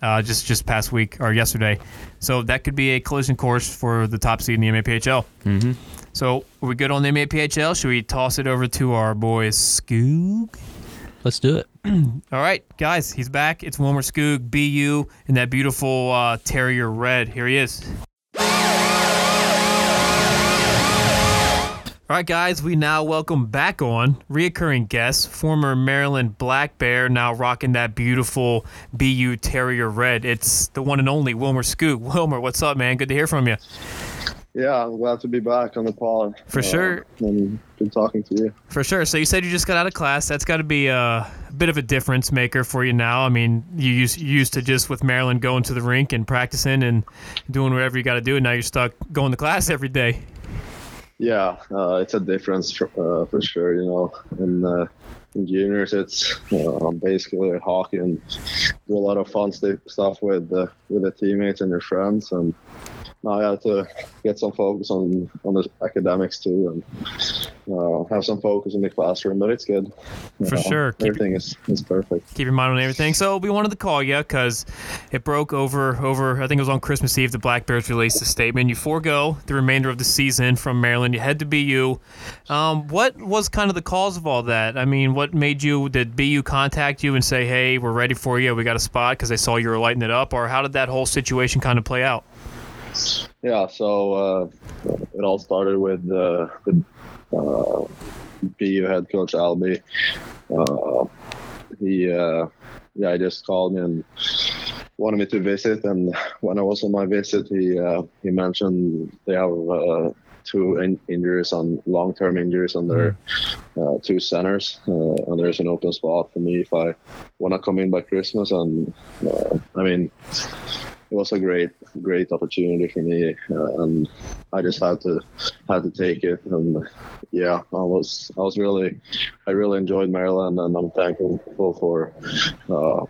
Speaker 1: uh, just just past week or yesterday, so that could be a collision course for the top seed in the MAPHL.
Speaker 3: Mm-hmm.
Speaker 1: So are we good on the MAPHL? Should we toss it over to our boy Skoog?
Speaker 2: Let's do it. <clears throat>
Speaker 1: All right, guys, he's back. It's Wilmer Skoog, BU, in that beautiful uh, Terrier red. Here he is. All right, guys, we now welcome back on reoccurring guest, former Maryland Black Bear, now rocking that beautiful BU Terrier red. It's the one and only Wilmer Skoog. <laughs> Wilmer, what's up, man? Good to hear from you.
Speaker 5: Yeah, I'm glad to be back on the pod.
Speaker 1: For uh, sure.
Speaker 5: And good talking to you.
Speaker 1: For sure. So you said you just got out of class. That's got to be a bit of a difference maker for you now. I mean, you used, you used to just with Maryland going to the rink and practicing and doing whatever you got to do, and now you're stuck going to class every day.
Speaker 5: Yeah, uh, it's a difference for, uh, for sure. You know, in, uh, in juniors, it's uh, basically hockey and do a lot of fun stuff with uh, with the teammates and your friends. And now I have to get some focus on on the academics too, and uh, have some focus in the classroom. But it's good.
Speaker 1: For
Speaker 5: Uh,
Speaker 1: sure. Keep-
Speaker 5: Everything is, is perfect.
Speaker 1: Keep your mind on everything. So we wanted to call you because it broke over over. I think it was on Christmas Eve. The Black Bears released a statement. You forego the remainder of the season from Maryland. You head to BU. Um, what was kind of the cause of all that? I mean, what made you? Did BU contact you and say, "Hey, we're ready for you. We got a spot," because they saw you were lighting it up, or how did that whole situation kind of play out?
Speaker 5: Yeah, so uh, it all started with uh, the uh, BU head coach Albie. Uh, he, uh, yeah, he just called me and wanted me to visit. And when I was on my visit, he uh, he mentioned they have uh, two in- injuries on long-term injuries on their uh, two centers, uh, and there's an open spot for me if I want to come in by Christmas. And uh, I mean it was a great great opportunity for me uh, and i just had to had to take it and yeah i was i was really i really enjoyed maryland and i'm thankful for uh,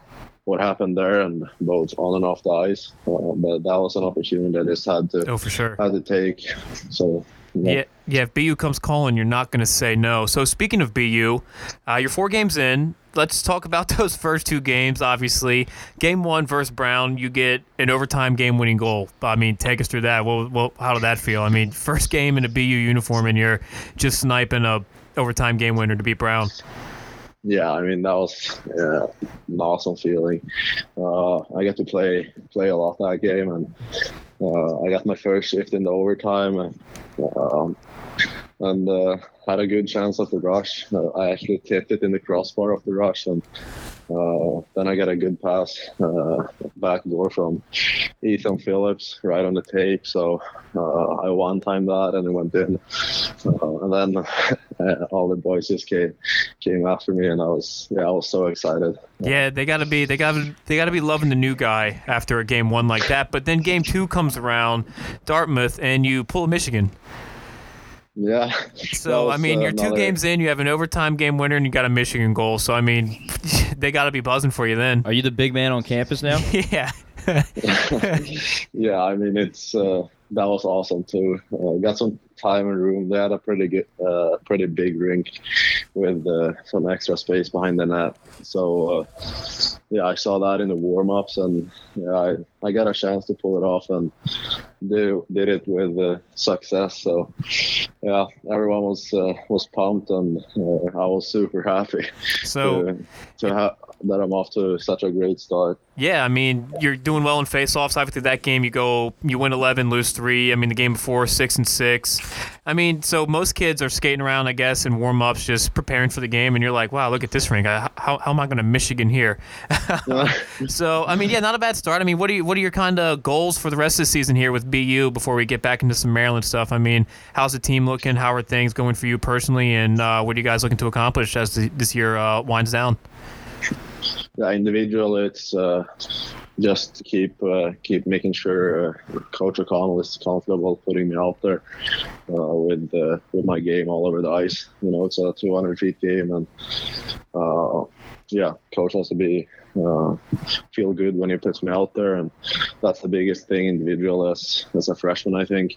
Speaker 5: what happened there and both on and off the ice uh, but that was an opportunity i just had to
Speaker 1: Oh, for sure.
Speaker 5: had to take so
Speaker 1: Yeah, yeah. If BU comes calling, you're not going to say no. So speaking of BU, uh, you're four games in. Let's talk about <laughs> those first two games. Obviously, game one versus Brown, you get an overtime game-winning goal. I mean, take us through that. Well, well, how did that feel? I mean, first game in a BU uniform, and you're just sniping a overtime game winner to beat Brown.
Speaker 5: yeah, I mean that was uh, an awesome feeling. Uh, I got to play play a lot that game, and uh, I got my first shift in the overtime, and um, and uh, had a good chance of the rush. Uh, I actually tipped it in the crossbar of the rush, and Uh, then I got a good pass uh, back door from Ethan Phillips right on the tape. So uh, I one time that and it went in. Uh, and then <laughs> uh, all the boys just came came after me, and I was yeah I was so excited.
Speaker 1: Yeah, they gotta be they gotta they gotta be loving the new guy after a game one like that. But then game two comes around, Dartmouth, and you pull Michigan.
Speaker 5: Yeah.
Speaker 1: So
Speaker 5: was,
Speaker 1: I mean,
Speaker 5: uh,
Speaker 1: you're two
Speaker 5: another-
Speaker 1: games in, you have an overtime game winner, and you got a Michigan goal. So I mean, <laughs> they got to be buzzing for you then.
Speaker 3: Are you the big man on campus now? <laughs>
Speaker 1: yeah. <laughs>
Speaker 5: yeah, I mean it's uh, that was awesome too. Uh, got some time and room. They had a pretty good, uh, pretty big rink with uh, some extra space behind the net. So uh, yeah, I saw that in the warm ups, and yeah, I, I got a chance to pull it off and do did it with uh, success. So yeah, everyone was uh, was pumped, and uh, I was super happy
Speaker 1: So
Speaker 5: to, to have that I'm off to such a great start.
Speaker 1: yeah, I mean, you're doing well in faceoffs. Obviously, that game you go, you win 11, lose three. I mean, the game before six and six. I mean, so most kids are skating around, I guess, in warm ups, just preparing for the game, and you're like, wow, look at this rink. I, how, how am I going to Michigan here? <laughs> so I mean, yeah, not a bad start. I mean, what are you, what are your kind of goals for the rest of the season here with BU before we get back into some Maryland stuff? I mean, how's the team looking? How are things going for you personally? And uh, what are you guys looking to accomplish as the, this year uh, winds down?
Speaker 5: Yeah, individual, it's uh, just keep uh, keep making sure uh, Coach O'Connell is comfortable putting me out there uh, with uh, with my game all over the ice. You know, it's a 200 feet game, and uh, yeah, Coach has to be uh, feel good when he puts me out there, and that's the biggest thing individual as as a freshman, I think.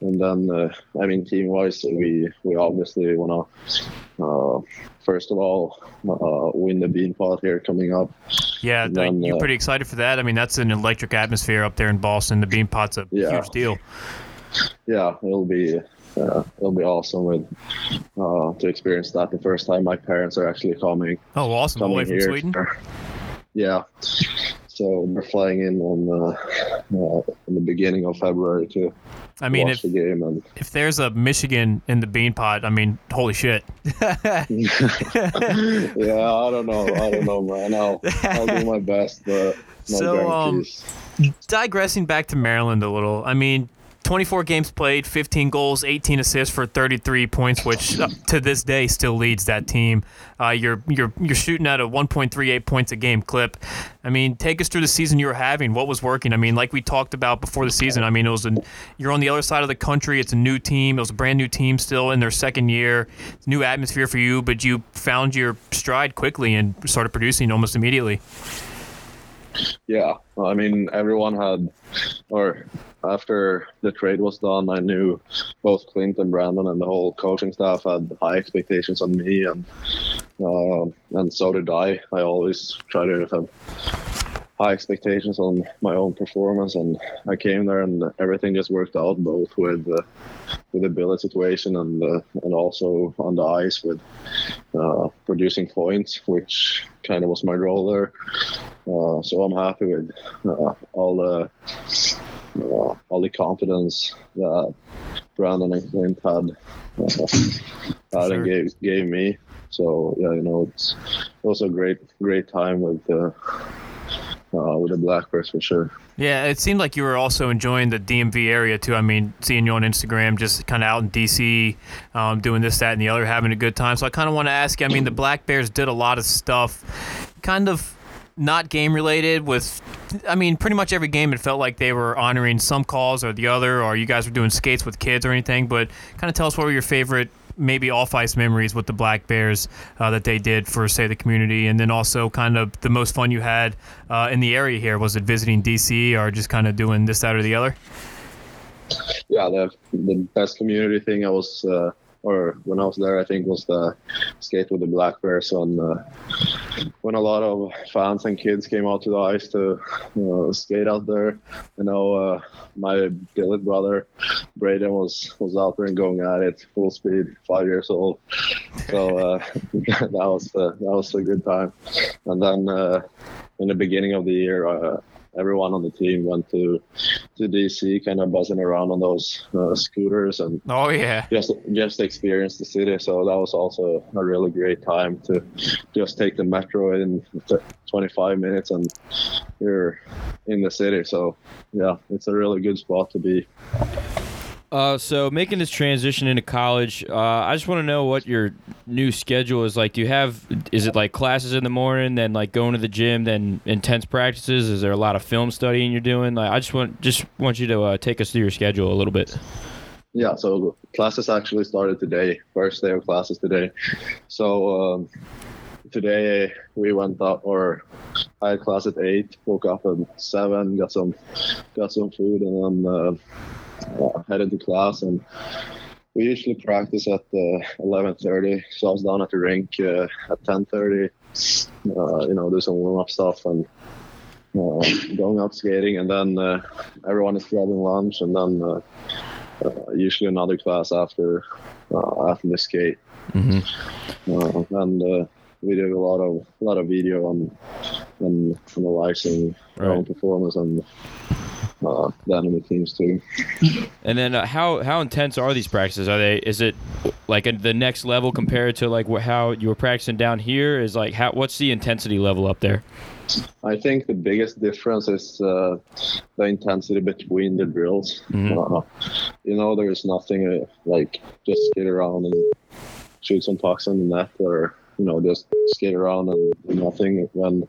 Speaker 5: And then, uh, I mean, team wise, we we obviously want to. Uh, First of all, uh, win the Beanpot here coming up.
Speaker 1: Yeah,
Speaker 5: then,
Speaker 1: you're
Speaker 5: uh,
Speaker 1: pretty excited for that. I mean, that's an electric atmosphere up there in Boston. The Beanpot's a
Speaker 5: Yeah.
Speaker 1: huge deal.
Speaker 5: yeah, it'll be uh, it'll be awesome with uh, to experience that the first time. My parents are actually coming
Speaker 1: Oh, awesome! All the way
Speaker 5: coming
Speaker 1: from
Speaker 5: here.
Speaker 1: Sweden.
Speaker 5: Yeah, so they're flying in on uh, uh, in the beginning of February too.
Speaker 1: I mean, if
Speaker 5: the and
Speaker 1: if there's a Michigan in the Beanpot, I mean, holy shit. <laughs> <laughs>
Speaker 5: yeah, I don't know, I don't know, man. I'll I'll do my best, but <laughs> no
Speaker 1: So, um. Digressing back to Maryland a little. I mean, 24 games played, 15 goals, 18 assists for 33 points, which to this day still leads that team. Uh, you're you're you're shooting at a 1.38 points a game clip. I mean, take us through the season you were having. What was working? I mean, like we talked about before the season. I mean, it was an, you're on the other side of the country. It's a new team. It was a brand new team still in their second year. New atmosphere for you, but you found your stride quickly and started producing almost immediately.
Speaker 5: Yeah, I mean, everyone had, or after the trade was done, I knew both Clint and Brandon and the whole coaching staff had high expectations on me, and uh, and so did I. I always try to have high expectations on my own performance, and I came there and everything just worked out, both with uh, with the billet situation and uh, and also on the ice with uh, producing points, which kind of was my role there. Uh, so I'm happy with uh, all the uh, all the confidence that Brandon and Clint had, uh,
Speaker 1: Sure.
Speaker 5: gave gave me. So yeah, you know, it's also a great great time with uh, uh, with the Black Bears for sure.
Speaker 1: Yeah, it seemed like you were also enjoying the DMV area too. I mean, seeing you on Instagram, just kind of out in DC, um, doing this, that, and the other, having a good time. So I kind of want to ask you. I mean, the Black Bears did a lot of stuff, kind of not game related. With, I mean, pretty much every game it felt like they were honoring some cause or the other, or you guys were doing skates with kids or anything. But kind of tell us what were your favorite. Maybe off ice memories with the Black Bears uh, that they did for, say, the community, and then also kind of the most fun you had uh, in the area here. Was it visiting DC or just kind of doing this, that, or the other?
Speaker 5: yeah, the the best community thing I was, uh, or when I was there, I think was the skate with the Black Bears on uh, when a lot of fans and kids came out to the ice to uh, skate out there. You know, uh, my billet brother Braden was was out there and going at it full speed, five years old. So uh, <laughs> that was uh, that was a good time. And then uh, in the beginning of the year. Everyone on the team went to to DC, kind of buzzing around on those uh, scooters and
Speaker 1: Oh yeah.
Speaker 5: just just experience the city. So that was also a really great time to just take the metro in 25 minutes and you're in the city. So yeah, it's a really good spot to be.
Speaker 3: Uh, so making this transition into college, uh, I just want to know what your new schedule is like. Do you have? Is it like classes in the morning, then like going to the gym, then intense practices? Is there a lot of film studying you're doing? Like, I just want just want you to uh, take us through your schedule a little bit.
Speaker 5: Yeah, so classes actually started today, first day of classes today. So um, today we went out, or I had class at eight, woke up at seven, got some got some food, and then uh, uh, headed to class. And we usually practice at uh, 11:30, so I was down at the rink uh, at 10:30. Uh, you know, do some warm up stuff and. Uh, going out skating, and then uh, everyone is grabbing lunch, and then uh, uh, usually another class after uh, after the skate,
Speaker 3: Mm-hmm.
Speaker 5: uh, and uh, we do a lot of a lot of video on and analyzing our own performance and uh, the enemy teams too.
Speaker 3: And then uh, how how intense are these practices? Are they? Is it like a, the next level compared to like wh- how you were practicing down here? Is like how what's the intensity level up there?
Speaker 5: I think the biggest difference is uh, the intensity between the drills.
Speaker 3: Mhm.
Speaker 5: Uh, you know, there's nothing uh, like just skate around and shoot some pucks on the net, or you know, just skate around and do nothing. When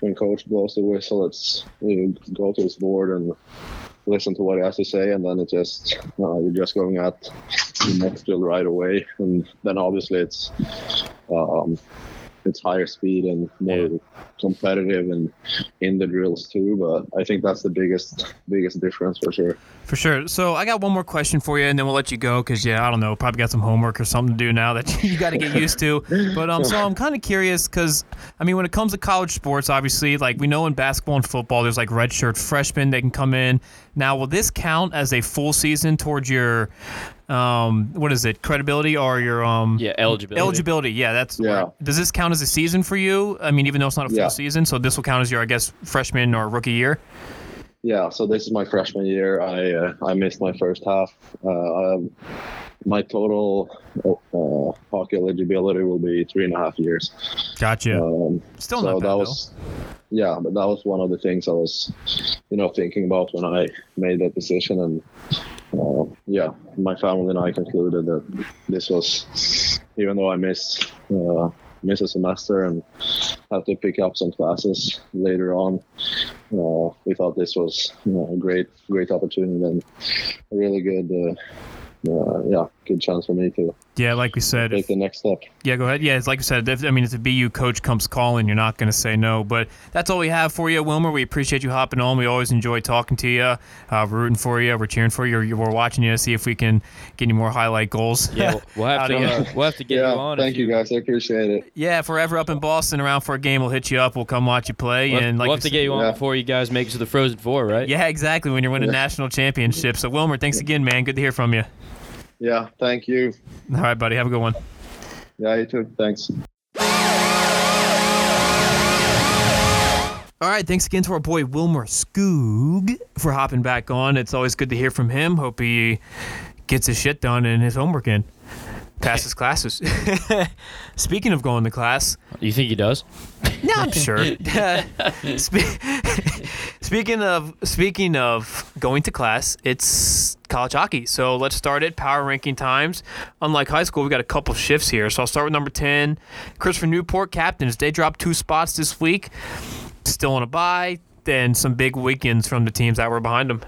Speaker 5: when coach blows the whistle, it's you go to his board and listen to what he has to say, and then it just uh, you're just going at the next drill right away, and then obviously it's. Um, it's higher speed and more competitive and in the drills too. But I think that's the biggest biggest difference for sure.
Speaker 1: For sure. So I got one more question for you, and then we'll let you go because yeah, I don't know, probably got some homework or something to do now that <laughs> you got to get used to. But um, so <laughs> I'm kind of curious because I mean, when it comes to college sports, obviously, like we know in basketball and football, there's like redshirt freshmen they can come in. Now, will this count as a full season towards your um, what is it, credibility or your um
Speaker 3: Yeah, eligibility.
Speaker 1: eligibility? Yeah, that's
Speaker 5: Yeah.
Speaker 1: Does this count as a season for you? I mean, even though it's not a full
Speaker 5: Yeah.
Speaker 1: Season, so this will count as your, I guess, freshman or rookie year.
Speaker 5: Yeah, so this is my freshman year. I uh, I missed my first half. Uh, um, my total uh, hockey eligibility will be three and a half years.
Speaker 1: Gotcha.
Speaker 5: Um,
Speaker 1: Still
Speaker 5: so
Speaker 1: not bad
Speaker 5: that
Speaker 1: though.
Speaker 5: yeah but that was one of the things i was you know thinking about when i made that decision and uh, yeah my family and i concluded that this was even though i missed uh, miss a semester and have to pick up some classes later on. Uh, we thought this was you know, a great great opportunity and a really good uh, uh, yeah good chance for me to
Speaker 1: Yeah, like we said,
Speaker 5: take
Speaker 1: if,
Speaker 5: the next step
Speaker 1: yeah, go ahead. Yeah, it's like I said. If, I mean, if the BU coach comes calling, you're not going to say no. But that's all we have for you, Wilmer. We appreciate you hopping on. We always enjoy talking to you. Uh, we're rooting for you. We're cheering for you. We're watching you to see if we can get any more highlight goals.
Speaker 3: Yeah, we'll, <laughs> we'll have to
Speaker 1: you.
Speaker 3: uh, we'll have to get
Speaker 5: yeah
Speaker 3: you on. if
Speaker 5: thank you guys i appreciate it
Speaker 1: yeah. If we're ever up in Boston around for a game, we'll hit you up. We'll come watch you play.
Speaker 3: We'll,
Speaker 1: and like
Speaker 3: we'll have to get you on
Speaker 5: Yeah.
Speaker 3: before you guys make it to the Frozen Four, right?
Speaker 1: Yeah, exactly. When you're winning
Speaker 5: Yeah.
Speaker 1: national championships. So Wilmer, thanks again, man. Good to hear from you.
Speaker 5: Yeah thank you
Speaker 1: All right, buddy. Have a good one.
Speaker 5: Yeah, you too. Thanks.
Speaker 1: All right, thanks again to our boy Wilmer Skoog for hopping back on. It's always good to hear from him. Hope he gets his shit done and his homework in. Passes classes. <laughs> Speaking of going to class,
Speaker 3: You think he does?
Speaker 1: yeah, I'm <laughs> sure. <laughs> Spe- speaking of speaking of going to class, it's college hockey. So let's start it. Power ranking times. Unlike high school, we got a couple shifts here. So I'll start with number ten. Christopher Newport, captains. They dropped two spots this week. Still on a bye. Then some big weekends from the teams that were behind them.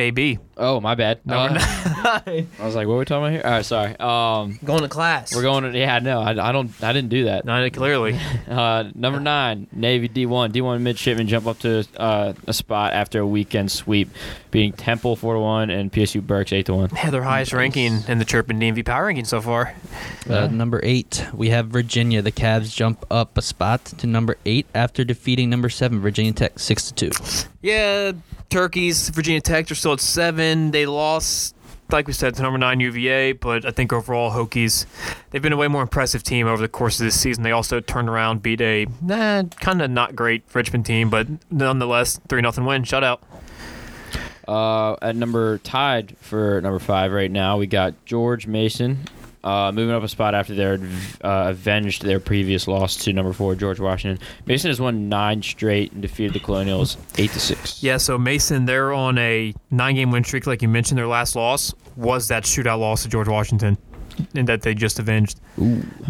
Speaker 1: AB.
Speaker 3: Oh, my bad.
Speaker 1: Number
Speaker 3: Uh,
Speaker 1: nine. <laughs>
Speaker 3: I was like, what are we talking about here? All right, sorry. Um,
Speaker 1: Going to class.
Speaker 3: we're going. To, yeah, no, I, I don't. I didn't do that.
Speaker 1: Not clearly. <laughs>
Speaker 3: Uh, number nine, Navy D1. D1 midshipmen jump up to uh, a spot after a weekend sweep, beating Temple four to one and PSU Berks eight to one.
Speaker 1: Yeah, their highest ranking in the Chirpin DMV power ranking so far.
Speaker 2: Uh, number eight, we have Virginia. The Cavs jump up a spot to number eight after defeating number seven, Virginia Tech, six to two.
Speaker 1: Yeah, Turkeys, Virginia Tech are still at seven. They lost like we said, to number nine UVA, but I think overall Hokies, they've been a way more impressive team over the course of this season. They also turned around, beat a nah, kind of not great Richmond team, but nonetheless, three nothing win, shutout.
Speaker 3: Uh, at number tied for number five right now, we got George Mason. Uh, moving up a spot after they uh, avenged their previous loss to number four George Washington. Mason has won nine straight and defeated the Colonials eight to six.
Speaker 1: Yeah, so Mason, they're on a nine-game win streak, like you mentioned. Their last loss was that shootout loss to George Washington, and that they just avenged.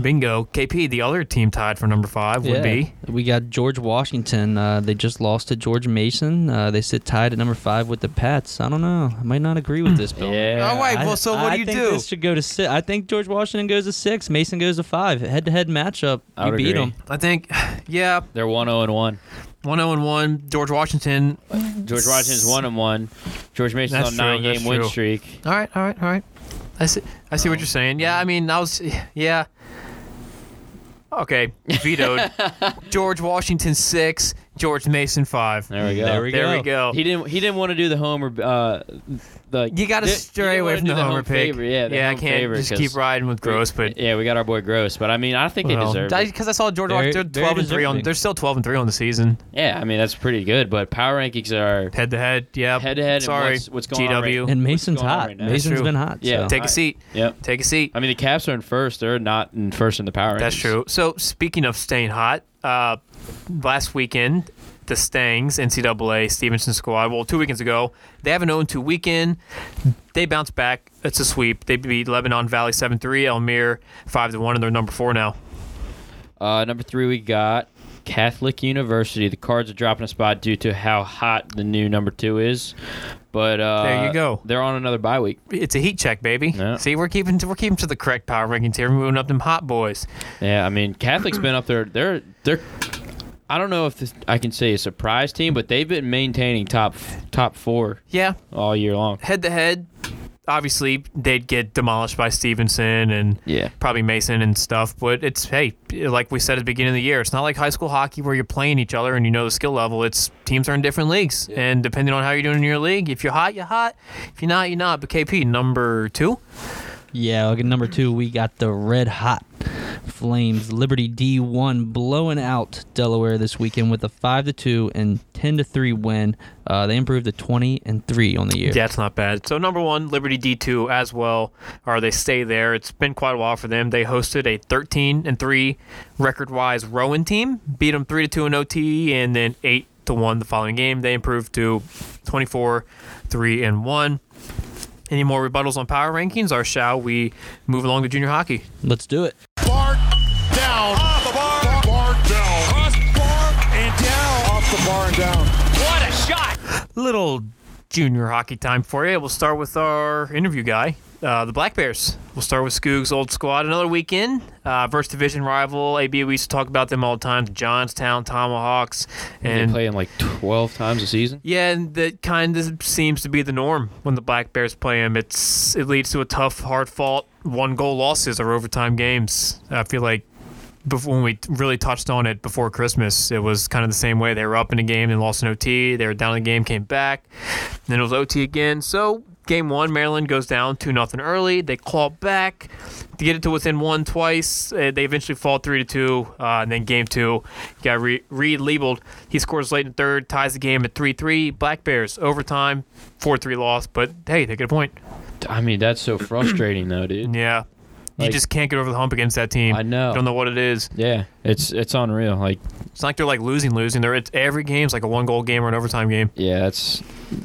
Speaker 1: Bingo. KP, the other team tied for number five would be.
Speaker 2: We got George Washington. Uh, they just lost to George Mason. Uh, they sit tied at number five with the Pats. I don't know. I might not agree with this, Bill.
Speaker 3: Yeah.
Speaker 1: All right,
Speaker 2: I-
Speaker 1: well, so what
Speaker 2: I
Speaker 1: do you
Speaker 2: think
Speaker 1: do?
Speaker 2: This should go to six. I think George Washington goes to six. Mason goes to five. Head-to-head matchup.
Speaker 3: I
Speaker 2: You beat
Speaker 3: agree.
Speaker 2: them.
Speaker 1: I think, <sighs> yeah,
Speaker 3: They're one zero and one.
Speaker 1: one zero and one. George Washington.
Speaker 3: George Washington's one and one. George Mason's
Speaker 1: That's
Speaker 3: on
Speaker 1: true,
Speaker 3: nine game
Speaker 1: that's
Speaker 3: win
Speaker 1: true.
Speaker 3: streak.
Speaker 1: All right, all right, all right. I see. I see what you're saying. Yeah, I mean, I was. Yeah. Okay, vetoed. <laughs> George Washington six. George Mason five.
Speaker 3: There we go.
Speaker 2: There we
Speaker 1: There
Speaker 2: go.
Speaker 1: we go.
Speaker 3: He didn't. He didn't want to do the homer. Uh, the
Speaker 1: You got to stray away from
Speaker 3: do
Speaker 1: the homer
Speaker 3: home
Speaker 1: pick.
Speaker 3: favorite. Yeah, the
Speaker 1: yeah, I can't
Speaker 3: favorite,
Speaker 1: just
Speaker 3: 'cause
Speaker 1: keep riding with Gross, but
Speaker 3: yeah, we got our boy Gross. But I mean, I think they deserve it.
Speaker 1: because I saw George
Speaker 2: Very-
Speaker 1: Washington
Speaker 2: very
Speaker 1: twelve and three on.
Speaker 2: deserving.
Speaker 1: They're still twelve and three on the season.
Speaker 3: Yeah, I mean that's pretty good. But power rankings are
Speaker 1: Head to head. Yeah.
Speaker 3: head to head.
Speaker 1: Sorry.
Speaker 3: what's, what's going
Speaker 1: GW.
Speaker 3: on? Right,
Speaker 2: And Mason's hot.
Speaker 3: right now?
Speaker 2: Mason's
Speaker 1: true.
Speaker 2: been hot.
Speaker 3: Yeah.
Speaker 2: so.
Speaker 1: Take a seat.
Speaker 3: Yep.
Speaker 1: Take a seat.
Speaker 3: I mean, the Caps are in first. They're not in first in the power.
Speaker 1: That's true. So speaking of staying hot, uh, last weekend the Stangs NCAA Stevenson squad. Well, two weekends ago, they have an 0-2 weekend. They bounce back. It's a sweep. They beat Lebanon Valley 7-3, Elmira 5-1, and they're number four now.
Speaker 3: Uh, number three, we got Catholic University. The Cards are dropping a spot due to how hot the new number two is. But uh,
Speaker 1: There you go.
Speaker 3: They're on another bye week.
Speaker 1: It's a heat check, baby.
Speaker 3: Yeah.
Speaker 1: See, we're keeping to, we're keeping to the correct power rankings here. We're moving up them hot boys.
Speaker 3: Yeah, I mean, Catholic's been up there. They're they're. I don't know if this, I can say a surprise team, but they've been maintaining top top four
Speaker 1: Yeah,
Speaker 3: all year long.
Speaker 1: head to head. Obviously, they'd get demolished by Stevenson and
Speaker 3: Yeah.
Speaker 1: probably Mason and stuff. But it's hey, like we said at the beginning of the year, it's not like high school hockey where you're playing each other and you know the skill level. It's teams are in different leagues, and depending on how you're doing in your league, if you're hot, you're hot. If you're not, you're not. But KP number two.
Speaker 2: Yeah, look at number two. We got the red hot Flames Liberty D1 blowing out Delaware this weekend with a five to two and ten to three win. Uh, they improved to twenty and three on the year.
Speaker 1: That's not bad. So number one, Liberty D two as well, or they stay there. It's been quite a while for them. They hosted a 13 and three record wise Rowan team, beat them three to two in OT, and then eight to one the following game. They improved to 24, three and one. Any more rebuttals on power rankings, or shall we move along to junior hockey?
Speaker 2: Let's do it.
Speaker 4: Bar down. Off the bar. Bar down. Cross bar and down. Off the bar and down. What a shot.
Speaker 1: Little junior hockey time for you. We'll start with our interview guy, uh, the Black Bears. We'll start with Skoog's old squad. Another weekend uh, versus division rival. AB, we used to talk about them all the time. The Johnstown Tomahawks.
Speaker 3: They
Speaker 1: And
Speaker 3: play them like twelve times a season.
Speaker 1: yeah, and that kind of seems to be the norm when the Black Bears play them. It's it leads to a tough, hard fought one goal losses or overtime games. I feel like before when we really touched on it before Christmas, it was kind of the same way. They were up in a game and lost in OT. They were down in the game, came back, then it was OT again. So game one, Maryland goes down two nothing early. They claw back to get it to within one twice. Uh, they eventually fall three to two, uh, and then game two got re- relabeled. He scores late in the third, ties the game at three three. Black Bears overtime, four three loss. But hey, they get a point.
Speaker 3: I mean, that's so frustrating though, dude.
Speaker 1: Yeah. You just can't get over the hump against that team.
Speaker 3: I know.
Speaker 1: Don't know what it is.
Speaker 3: Yeah, it's it's unreal. Like,
Speaker 1: It's not like they're like losing, losing. They're it's every game's like a one goal game or an overtime game.
Speaker 3: yeah, that's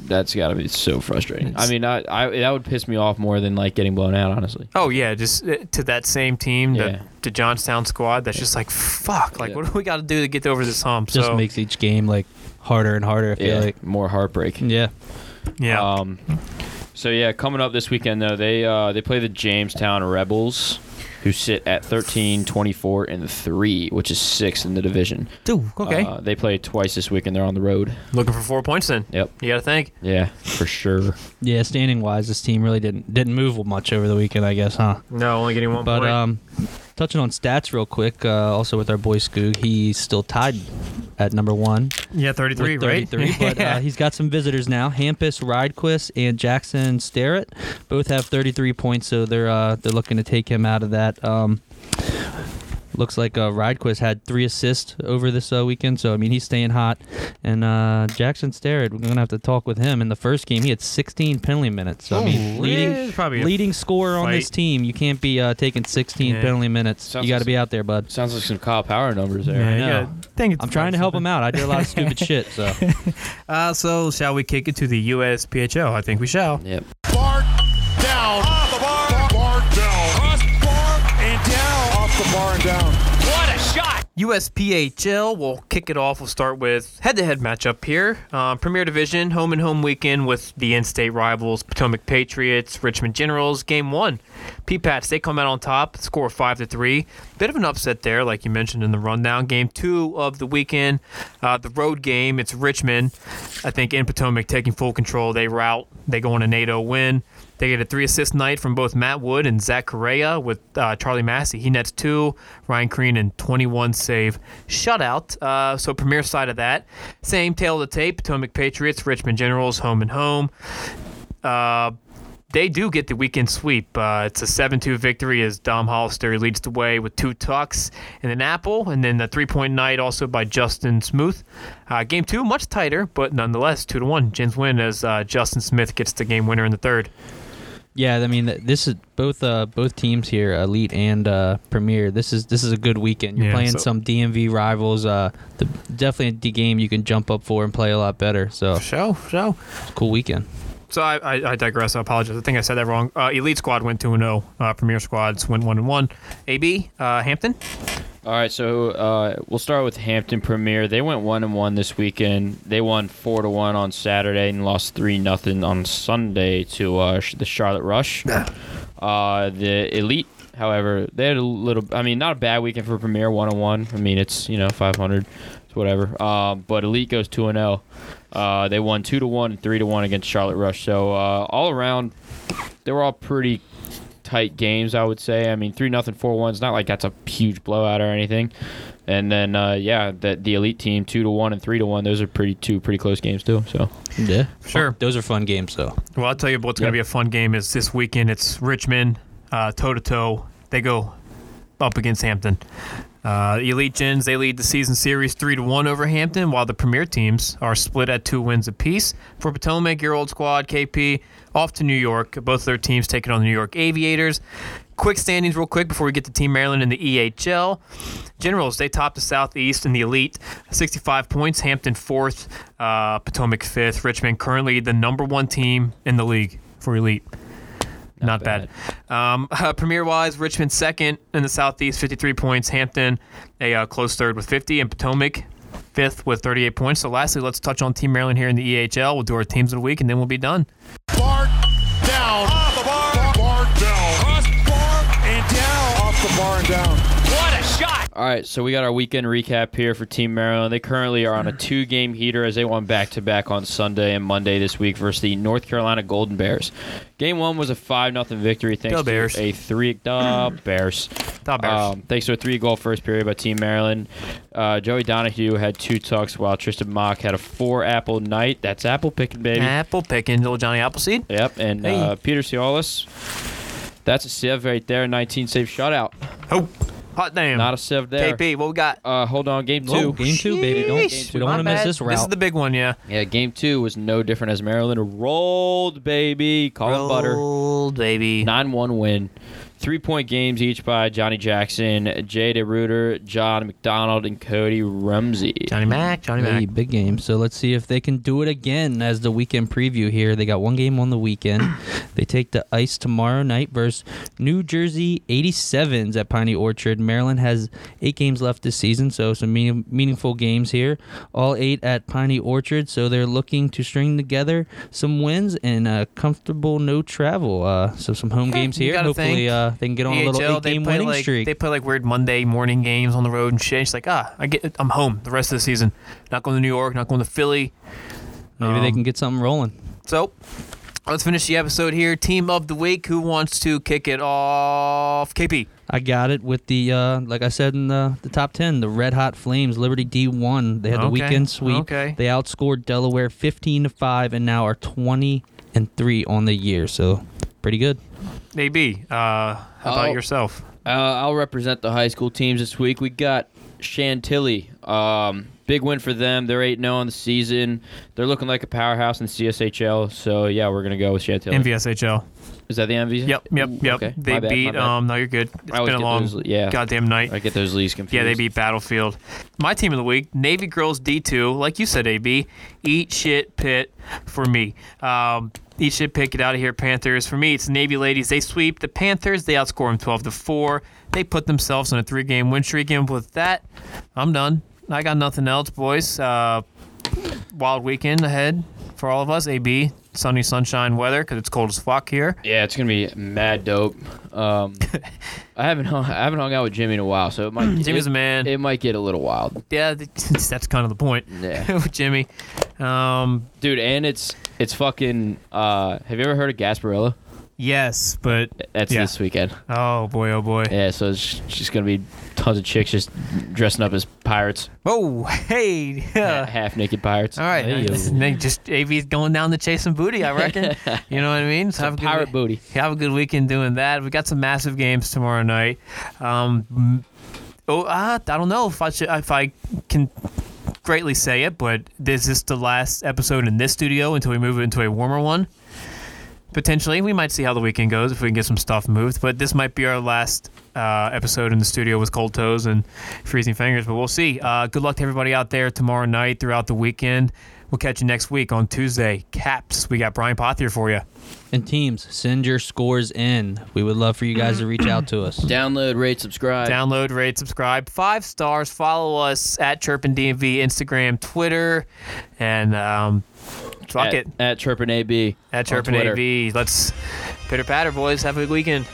Speaker 3: that's got to be so frustrating. I mean, I, I that would piss me off more than like getting blown out, honestly.
Speaker 1: Oh yeah, just uh, to that same team,
Speaker 3: Yeah.
Speaker 1: the, the Johnstown squad. That's just like fuck. Like
Speaker 3: Yeah.
Speaker 1: what do we got to do to get over this hump?
Speaker 2: Just
Speaker 1: so
Speaker 2: makes each game like harder and harder. I feel
Speaker 3: Yeah,
Speaker 2: like.
Speaker 3: more heartbreak.
Speaker 2: Yeah.
Speaker 1: yeah,
Speaker 3: Um, so yeah, coming up this weekend though, they uh, they play the Jamestown Rebels, who sit at 13, 24, and three, which is sixth in the division.
Speaker 1: Dude, okay.
Speaker 3: Uh, they play twice this week, and they're on the road.
Speaker 1: Looking for four points then.
Speaker 3: Yep.
Speaker 1: You got to think.
Speaker 3: Yeah, for sure.
Speaker 2: Yeah, standing wise, this team really didn't didn't move much over the weekend, I guess, huh?
Speaker 1: No, only getting one
Speaker 2: But
Speaker 1: point.
Speaker 2: um, touching on stats real quick, uh, also with our boy Skoog, he's still tied at number one.
Speaker 1: Yeah, 33,
Speaker 2: with
Speaker 1: right?
Speaker 2: 33, but uh, <laughs> he's got some visitors now. Hampus Ridequist and Jackson Starrett both have 33 points, so they're uh, they're looking to take him out of that. Um, looks like uh, Ridequist had three assists over this uh, weekend, so I mean he's staying hot. And uh, Jackson Starrett, we're gonna have to talk with him. In the first game, he had 16 penalty minutes. So I mean,
Speaker 1: Oh,
Speaker 2: leading
Speaker 1: probably
Speaker 2: leading scorer on this team. You can't be uh, taking 16
Speaker 1: Yeah.
Speaker 2: penalty minutes.
Speaker 3: Sounds
Speaker 2: you got to
Speaker 3: like
Speaker 2: be out there, bud.
Speaker 3: Sounds like some Kyle Power numbers there.
Speaker 1: Yeah,
Speaker 2: I
Speaker 1: you
Speaker 2: know.
Speaker 1: gotta think it's
Speaker 2: I'm trying to help him out. I did a lot of stupid <laughs> shit, so.
Speaker 1: Uh, so, shall we kick it to the USPHL? I think we shall.
Speaker 3: Yep.
Speaker 4: Bar down.
Speaker 1: USPHL, we'll kick it off. We'll start with head-to-head matchup here. Uh, Premier Division, home and home weekend with the in-state rivals Potomac Patriots, Richmond Generals. Game one, P-Pats they come out on top, score five to three. Bit of an upset there, like you mentioned in the rundown. Game two of the weekend, uh, the road game. It's Richmond, I think in Potomac taking full control. They route, they go on a NATO win. They get a three assist night from both Matt Wood and Zach Correa with uh, Charlie Massey. He nets two, Ryan Crean and 21 save shutout. Uh, so premier side of that, same tail of the tape. Potomac Patriots, Richmond Generals, home and home. Uh, they do get the weekend sweep. Uh, it's a 7-2 victory as Dom Hollister leads the way with two tucks and an apple, and then the three-point night also by Justin Smoot. Uh, game two much tighter, but nonetheless two to one. Gens win as uh, Justin Smith gets the game winner in the third.
Speaker 2: Yeah, I mean this is both uh, both teams here, Elite and uh, Premier. This is this is a good weekend. You're
Speaker 1: Yeah,
Speaker 2: playing
Speaker 1: so-
Speaker 2: some DMV rivals. Uh, the, definitely a D game you can jump up for and play a lot better. So
Speaker 1: Show, show.
Speaker 2: cool weekend.
Speaker 1: So I, I, I digress. I apologize. I think I said that wrong. Uh, Elite squad went two and zero. Uh, Premier squads went one and one. AB uh, Hampton.
Speaker 3: All right, so uh, we'll start with Hampton Premier. They went one and one this weekend. They won four to one on Saturday and lost three nothing on Sunday to uh, the Charlotte Rush. Uh, the Elite, however, they had a little. I mean, not a bad weekend for Premier. One and one. I mean, it's you know five hundred, it's whatever. Um, but Elite goes two and zero. Uh, they won two to one and three to one against Charlotte Rush. So uh, all around, they were all pretty tight games, I would say. I mean, three nothing, four one. It's not like that's a huge blowout or anything. And then uh, yeah, the the elite team two to one and three to one. Those are pretty two pretty close games too. So
Speaker 2: Yeah,
Speaker 1: Sure.
Speaker 2: Those are fun games though.
Speaker 1: Well, I'll tell you what's going to be a fun game is this weekend. It's Richmond toe to toe. They go up against Hampton. Uh, Elite Gens they lead the season series three to one over Hampton, while the Premier teams are split at two wins apiece. For Potomac, your old squad KP off to New York. Both their teams taking on the New York Aviators. Quick standings, real quick, before we get to Team Maryland in the EHL. Generals, they top the Southeast in the Elite, 65 points. Hampton fourth, uh, Potomac fifth. Richmond currently the number one team in the league for Elite. Not, bad. Um, <laughs> uh, Premier wise, Richmond second in the Southeast, 53 points. Hampton a uh, close third with 50, and Potomac fifth with 38 points. So, lastly, let's touch on Team Maryland here in the EHL. We'll do our teams of the week, and then we'll be done.
Speaker 4: Bar down. Off the bar. Bart down. Cross bar and down. Off the bar and down.
Speaker 3: All right, so we got our weekend recap here for Team Maryland. They currently are on a two-game heater as they won back-to-back on Sunday and Monday this week versus the North Carolina Golden Bears. Game one was a five 0 victory thanks
Speaker 1: Bears.
Speaker 3: to a three duh, Bears.
Speaker 1: Top Bears.
Speaker 3: Um, thanks to a three-goal first period by Team Maryland. Uh, Joey Donahue had two tucks while Tristan Mock had a four-apple night. That's apple picking, baby.
Speaker 1: Apple picking, little Johnny Appleseed.
Speaker 3: Yep, and
Speaker 1: Hey.
Speaker 3: uh, Peter Cialis. That's a sieve right there. 19 save shutout.
Speaker 1: Oh, hot damn.
Speaker 3: Not a sieve there.
Speaker 1: KP, what we got?
Speaker 3: Uh, hold on, game two.
Speaker 2: Oh, game two, baby. Don't
Speaker 1: Sheesh,
Speaker 2: we don't
Speaker 1: my
Speaker 2: want to miss
Speaker 1: bad.
Speaker 2: this route.
Speaker 1: This is the big one, yeah.
Speaker 3: Yeah, game two was no different as Maryland rolled, baby. Colin Butter.
Speaker 1: Rolled, baby.
Speaker 3: 9 1 win. Three point games each by Johnny Jackson, Jay DeRuiter, John McDonald, and Cody Rumsey.
Speaker 1: Johnny Mac, Johnny
Speaker 2: Hey,
Speaker 1: Mac.
Speaker 2: big game. So let's see if they can do it again as the weekend preview here. They got one game on the weekend. <clears throat> they take the ice tomorrow night versus New Jersey 87s at Piney Orchard. Maryland has eight games left this season, so some meaning, meaningful games here. All eight at Piney Orchard, so they're looking to string together some wins and a comfortable no travel. Uh, so some home games
Speaker 1: you
Speaker 2: here.
Speaker 1: gotta
Speaker 2: Hopefully,
Speaker 1: think
Speaker 2: uh, they can get on a little eight-game winning
Speaker 1: like,
Speaker 2: streak.
Speaker 1: They play like weird Monday morning games on the road and shit. It's like, ah, I get, I'm home the rest of the season. Not going to New York, not going to Philly.
Speaker 2: Maybe they
Speaker 1: um,
Speaker 2: can get something rolling.
Speaker 1: So, Let's finish the episode here. Team of the week. Who wants to kick it off? KP.
Speaker 2: I got it with the uh, like I said in the, the top ten, the Red Hot Flames, Liberty D one. They had the
Speaker 1: Okay,
Speaker 2: weekend sweep.
Speaker 1: okay.
Speaker 2: They outscored Delaware fifteen to five, and now are twenty and three on the year. So pretty good.
Speaker 1: AB. Uh, how about yourself?
Speaker 3: Uh, I'll represent the high school teams this week. We got Chantilly. Um, big win for them. They're 8 0 on the season. They're looking like a powerhouse in CSHL. So, yeah, we're going to go with Chantilly.
Speaker 1: NVSHL.
Speaker 3: Is that the MV?
Speaker 1: Yep, yep, yep.
Speaker 3: Okay.
Speaker 1: They
Speaker 3: bad,
Speaker 1: beat. Um, no, you're good. It's
Speaker 3: I always
Speaker 1: been a long,
Speaker 3: those- yeah.
Speaker 1: goddamn night.
Speaker 3: I get those leagues confused.
Speaker 1: Yeah, they beat Battlefield. My team of the week, Navy Girls D2. Like you said, AB, eat shit pit for me. Um, eat should pick it out of here, Panthers. For me, it's Navy ladies. They sweep the Panthers. They outscore them 12 to four. They put themselves on a three-game win streak. And with that, I'm done. I got nothing else, boys. Uh, wild weekend ahead for all of us. AB, sunny sunshine weather because it's cold as fuck here.
Speaker 3: Yeah, it's gonna be mad dope. Um, <laughs> I haven't hung, I haven't hung out with Jimmy in a while, so it might <clears throat>
Speaker 1: Jimmy's
Speaker 3: it,
Speaker 1: a man.
Speaker 3: It might get a little wild.
Speaker 1: yeah, <laughs> that's kind of the point.
Speaker 3: Yeah. <laughs>
Speaker 1: with Jimmy. Um,
Speaker 3: Dude, and it's it's fucking. Uh, have you ever heard of Gasparilla?
Speaker 1: Yes, but
Speaker 3: That's
Speaker 1: Yeah.
Speaker 3: this weekend.
Speaker 1: oh boy, oh boy.
Speaker 3: Yeah, so it's just gonna be tons of chicks just dressing up as pirates,
Speaker 1: Oh, hey. Yeah.
Speaker 3: half naked pirates.
Speaker 1: All right,
Speaker 2: Hey, <laughs>
Speaker 1: just, just AV's going down to chasing booty, I reckon. <laughs> you know what I mean? So have a good
Speaker 3: pirate booty.
Speaker 1: Have a good weekend doing that. We got some massive games tomorrow night. Um, oh, uh, I don't know if I should, if I can greatly say it, but this is the last episode in this studio until we move it into a warmer one. Potentially, we might see how the weekend goes if we can get some stuff moved. But this might be our last uh, episode in the studio with cold toes and freezing fingers. But we'll see. Uh, good luck to everybody out there tomorrow night throughout the weekend. We'll catch you next week on Tuesday. Caps, we got Brian Pothier for you.
Speaker 2: And teams, send your scores in. We would love for you guys to reach out to us.
Speaker 3: Download, rate, subscribe.
Speaker 1: Download, rate, subscribe, five stars. Follow us at Chirpin DMV, Instagram, Twitter, and um, fuck
Speaker 3: at,
Speaker 1: it
Speaker 3: at Chirpin AB.
Speaker 1: at Chirpin. AV. Let's pitter patter, boys. Have a good weekend.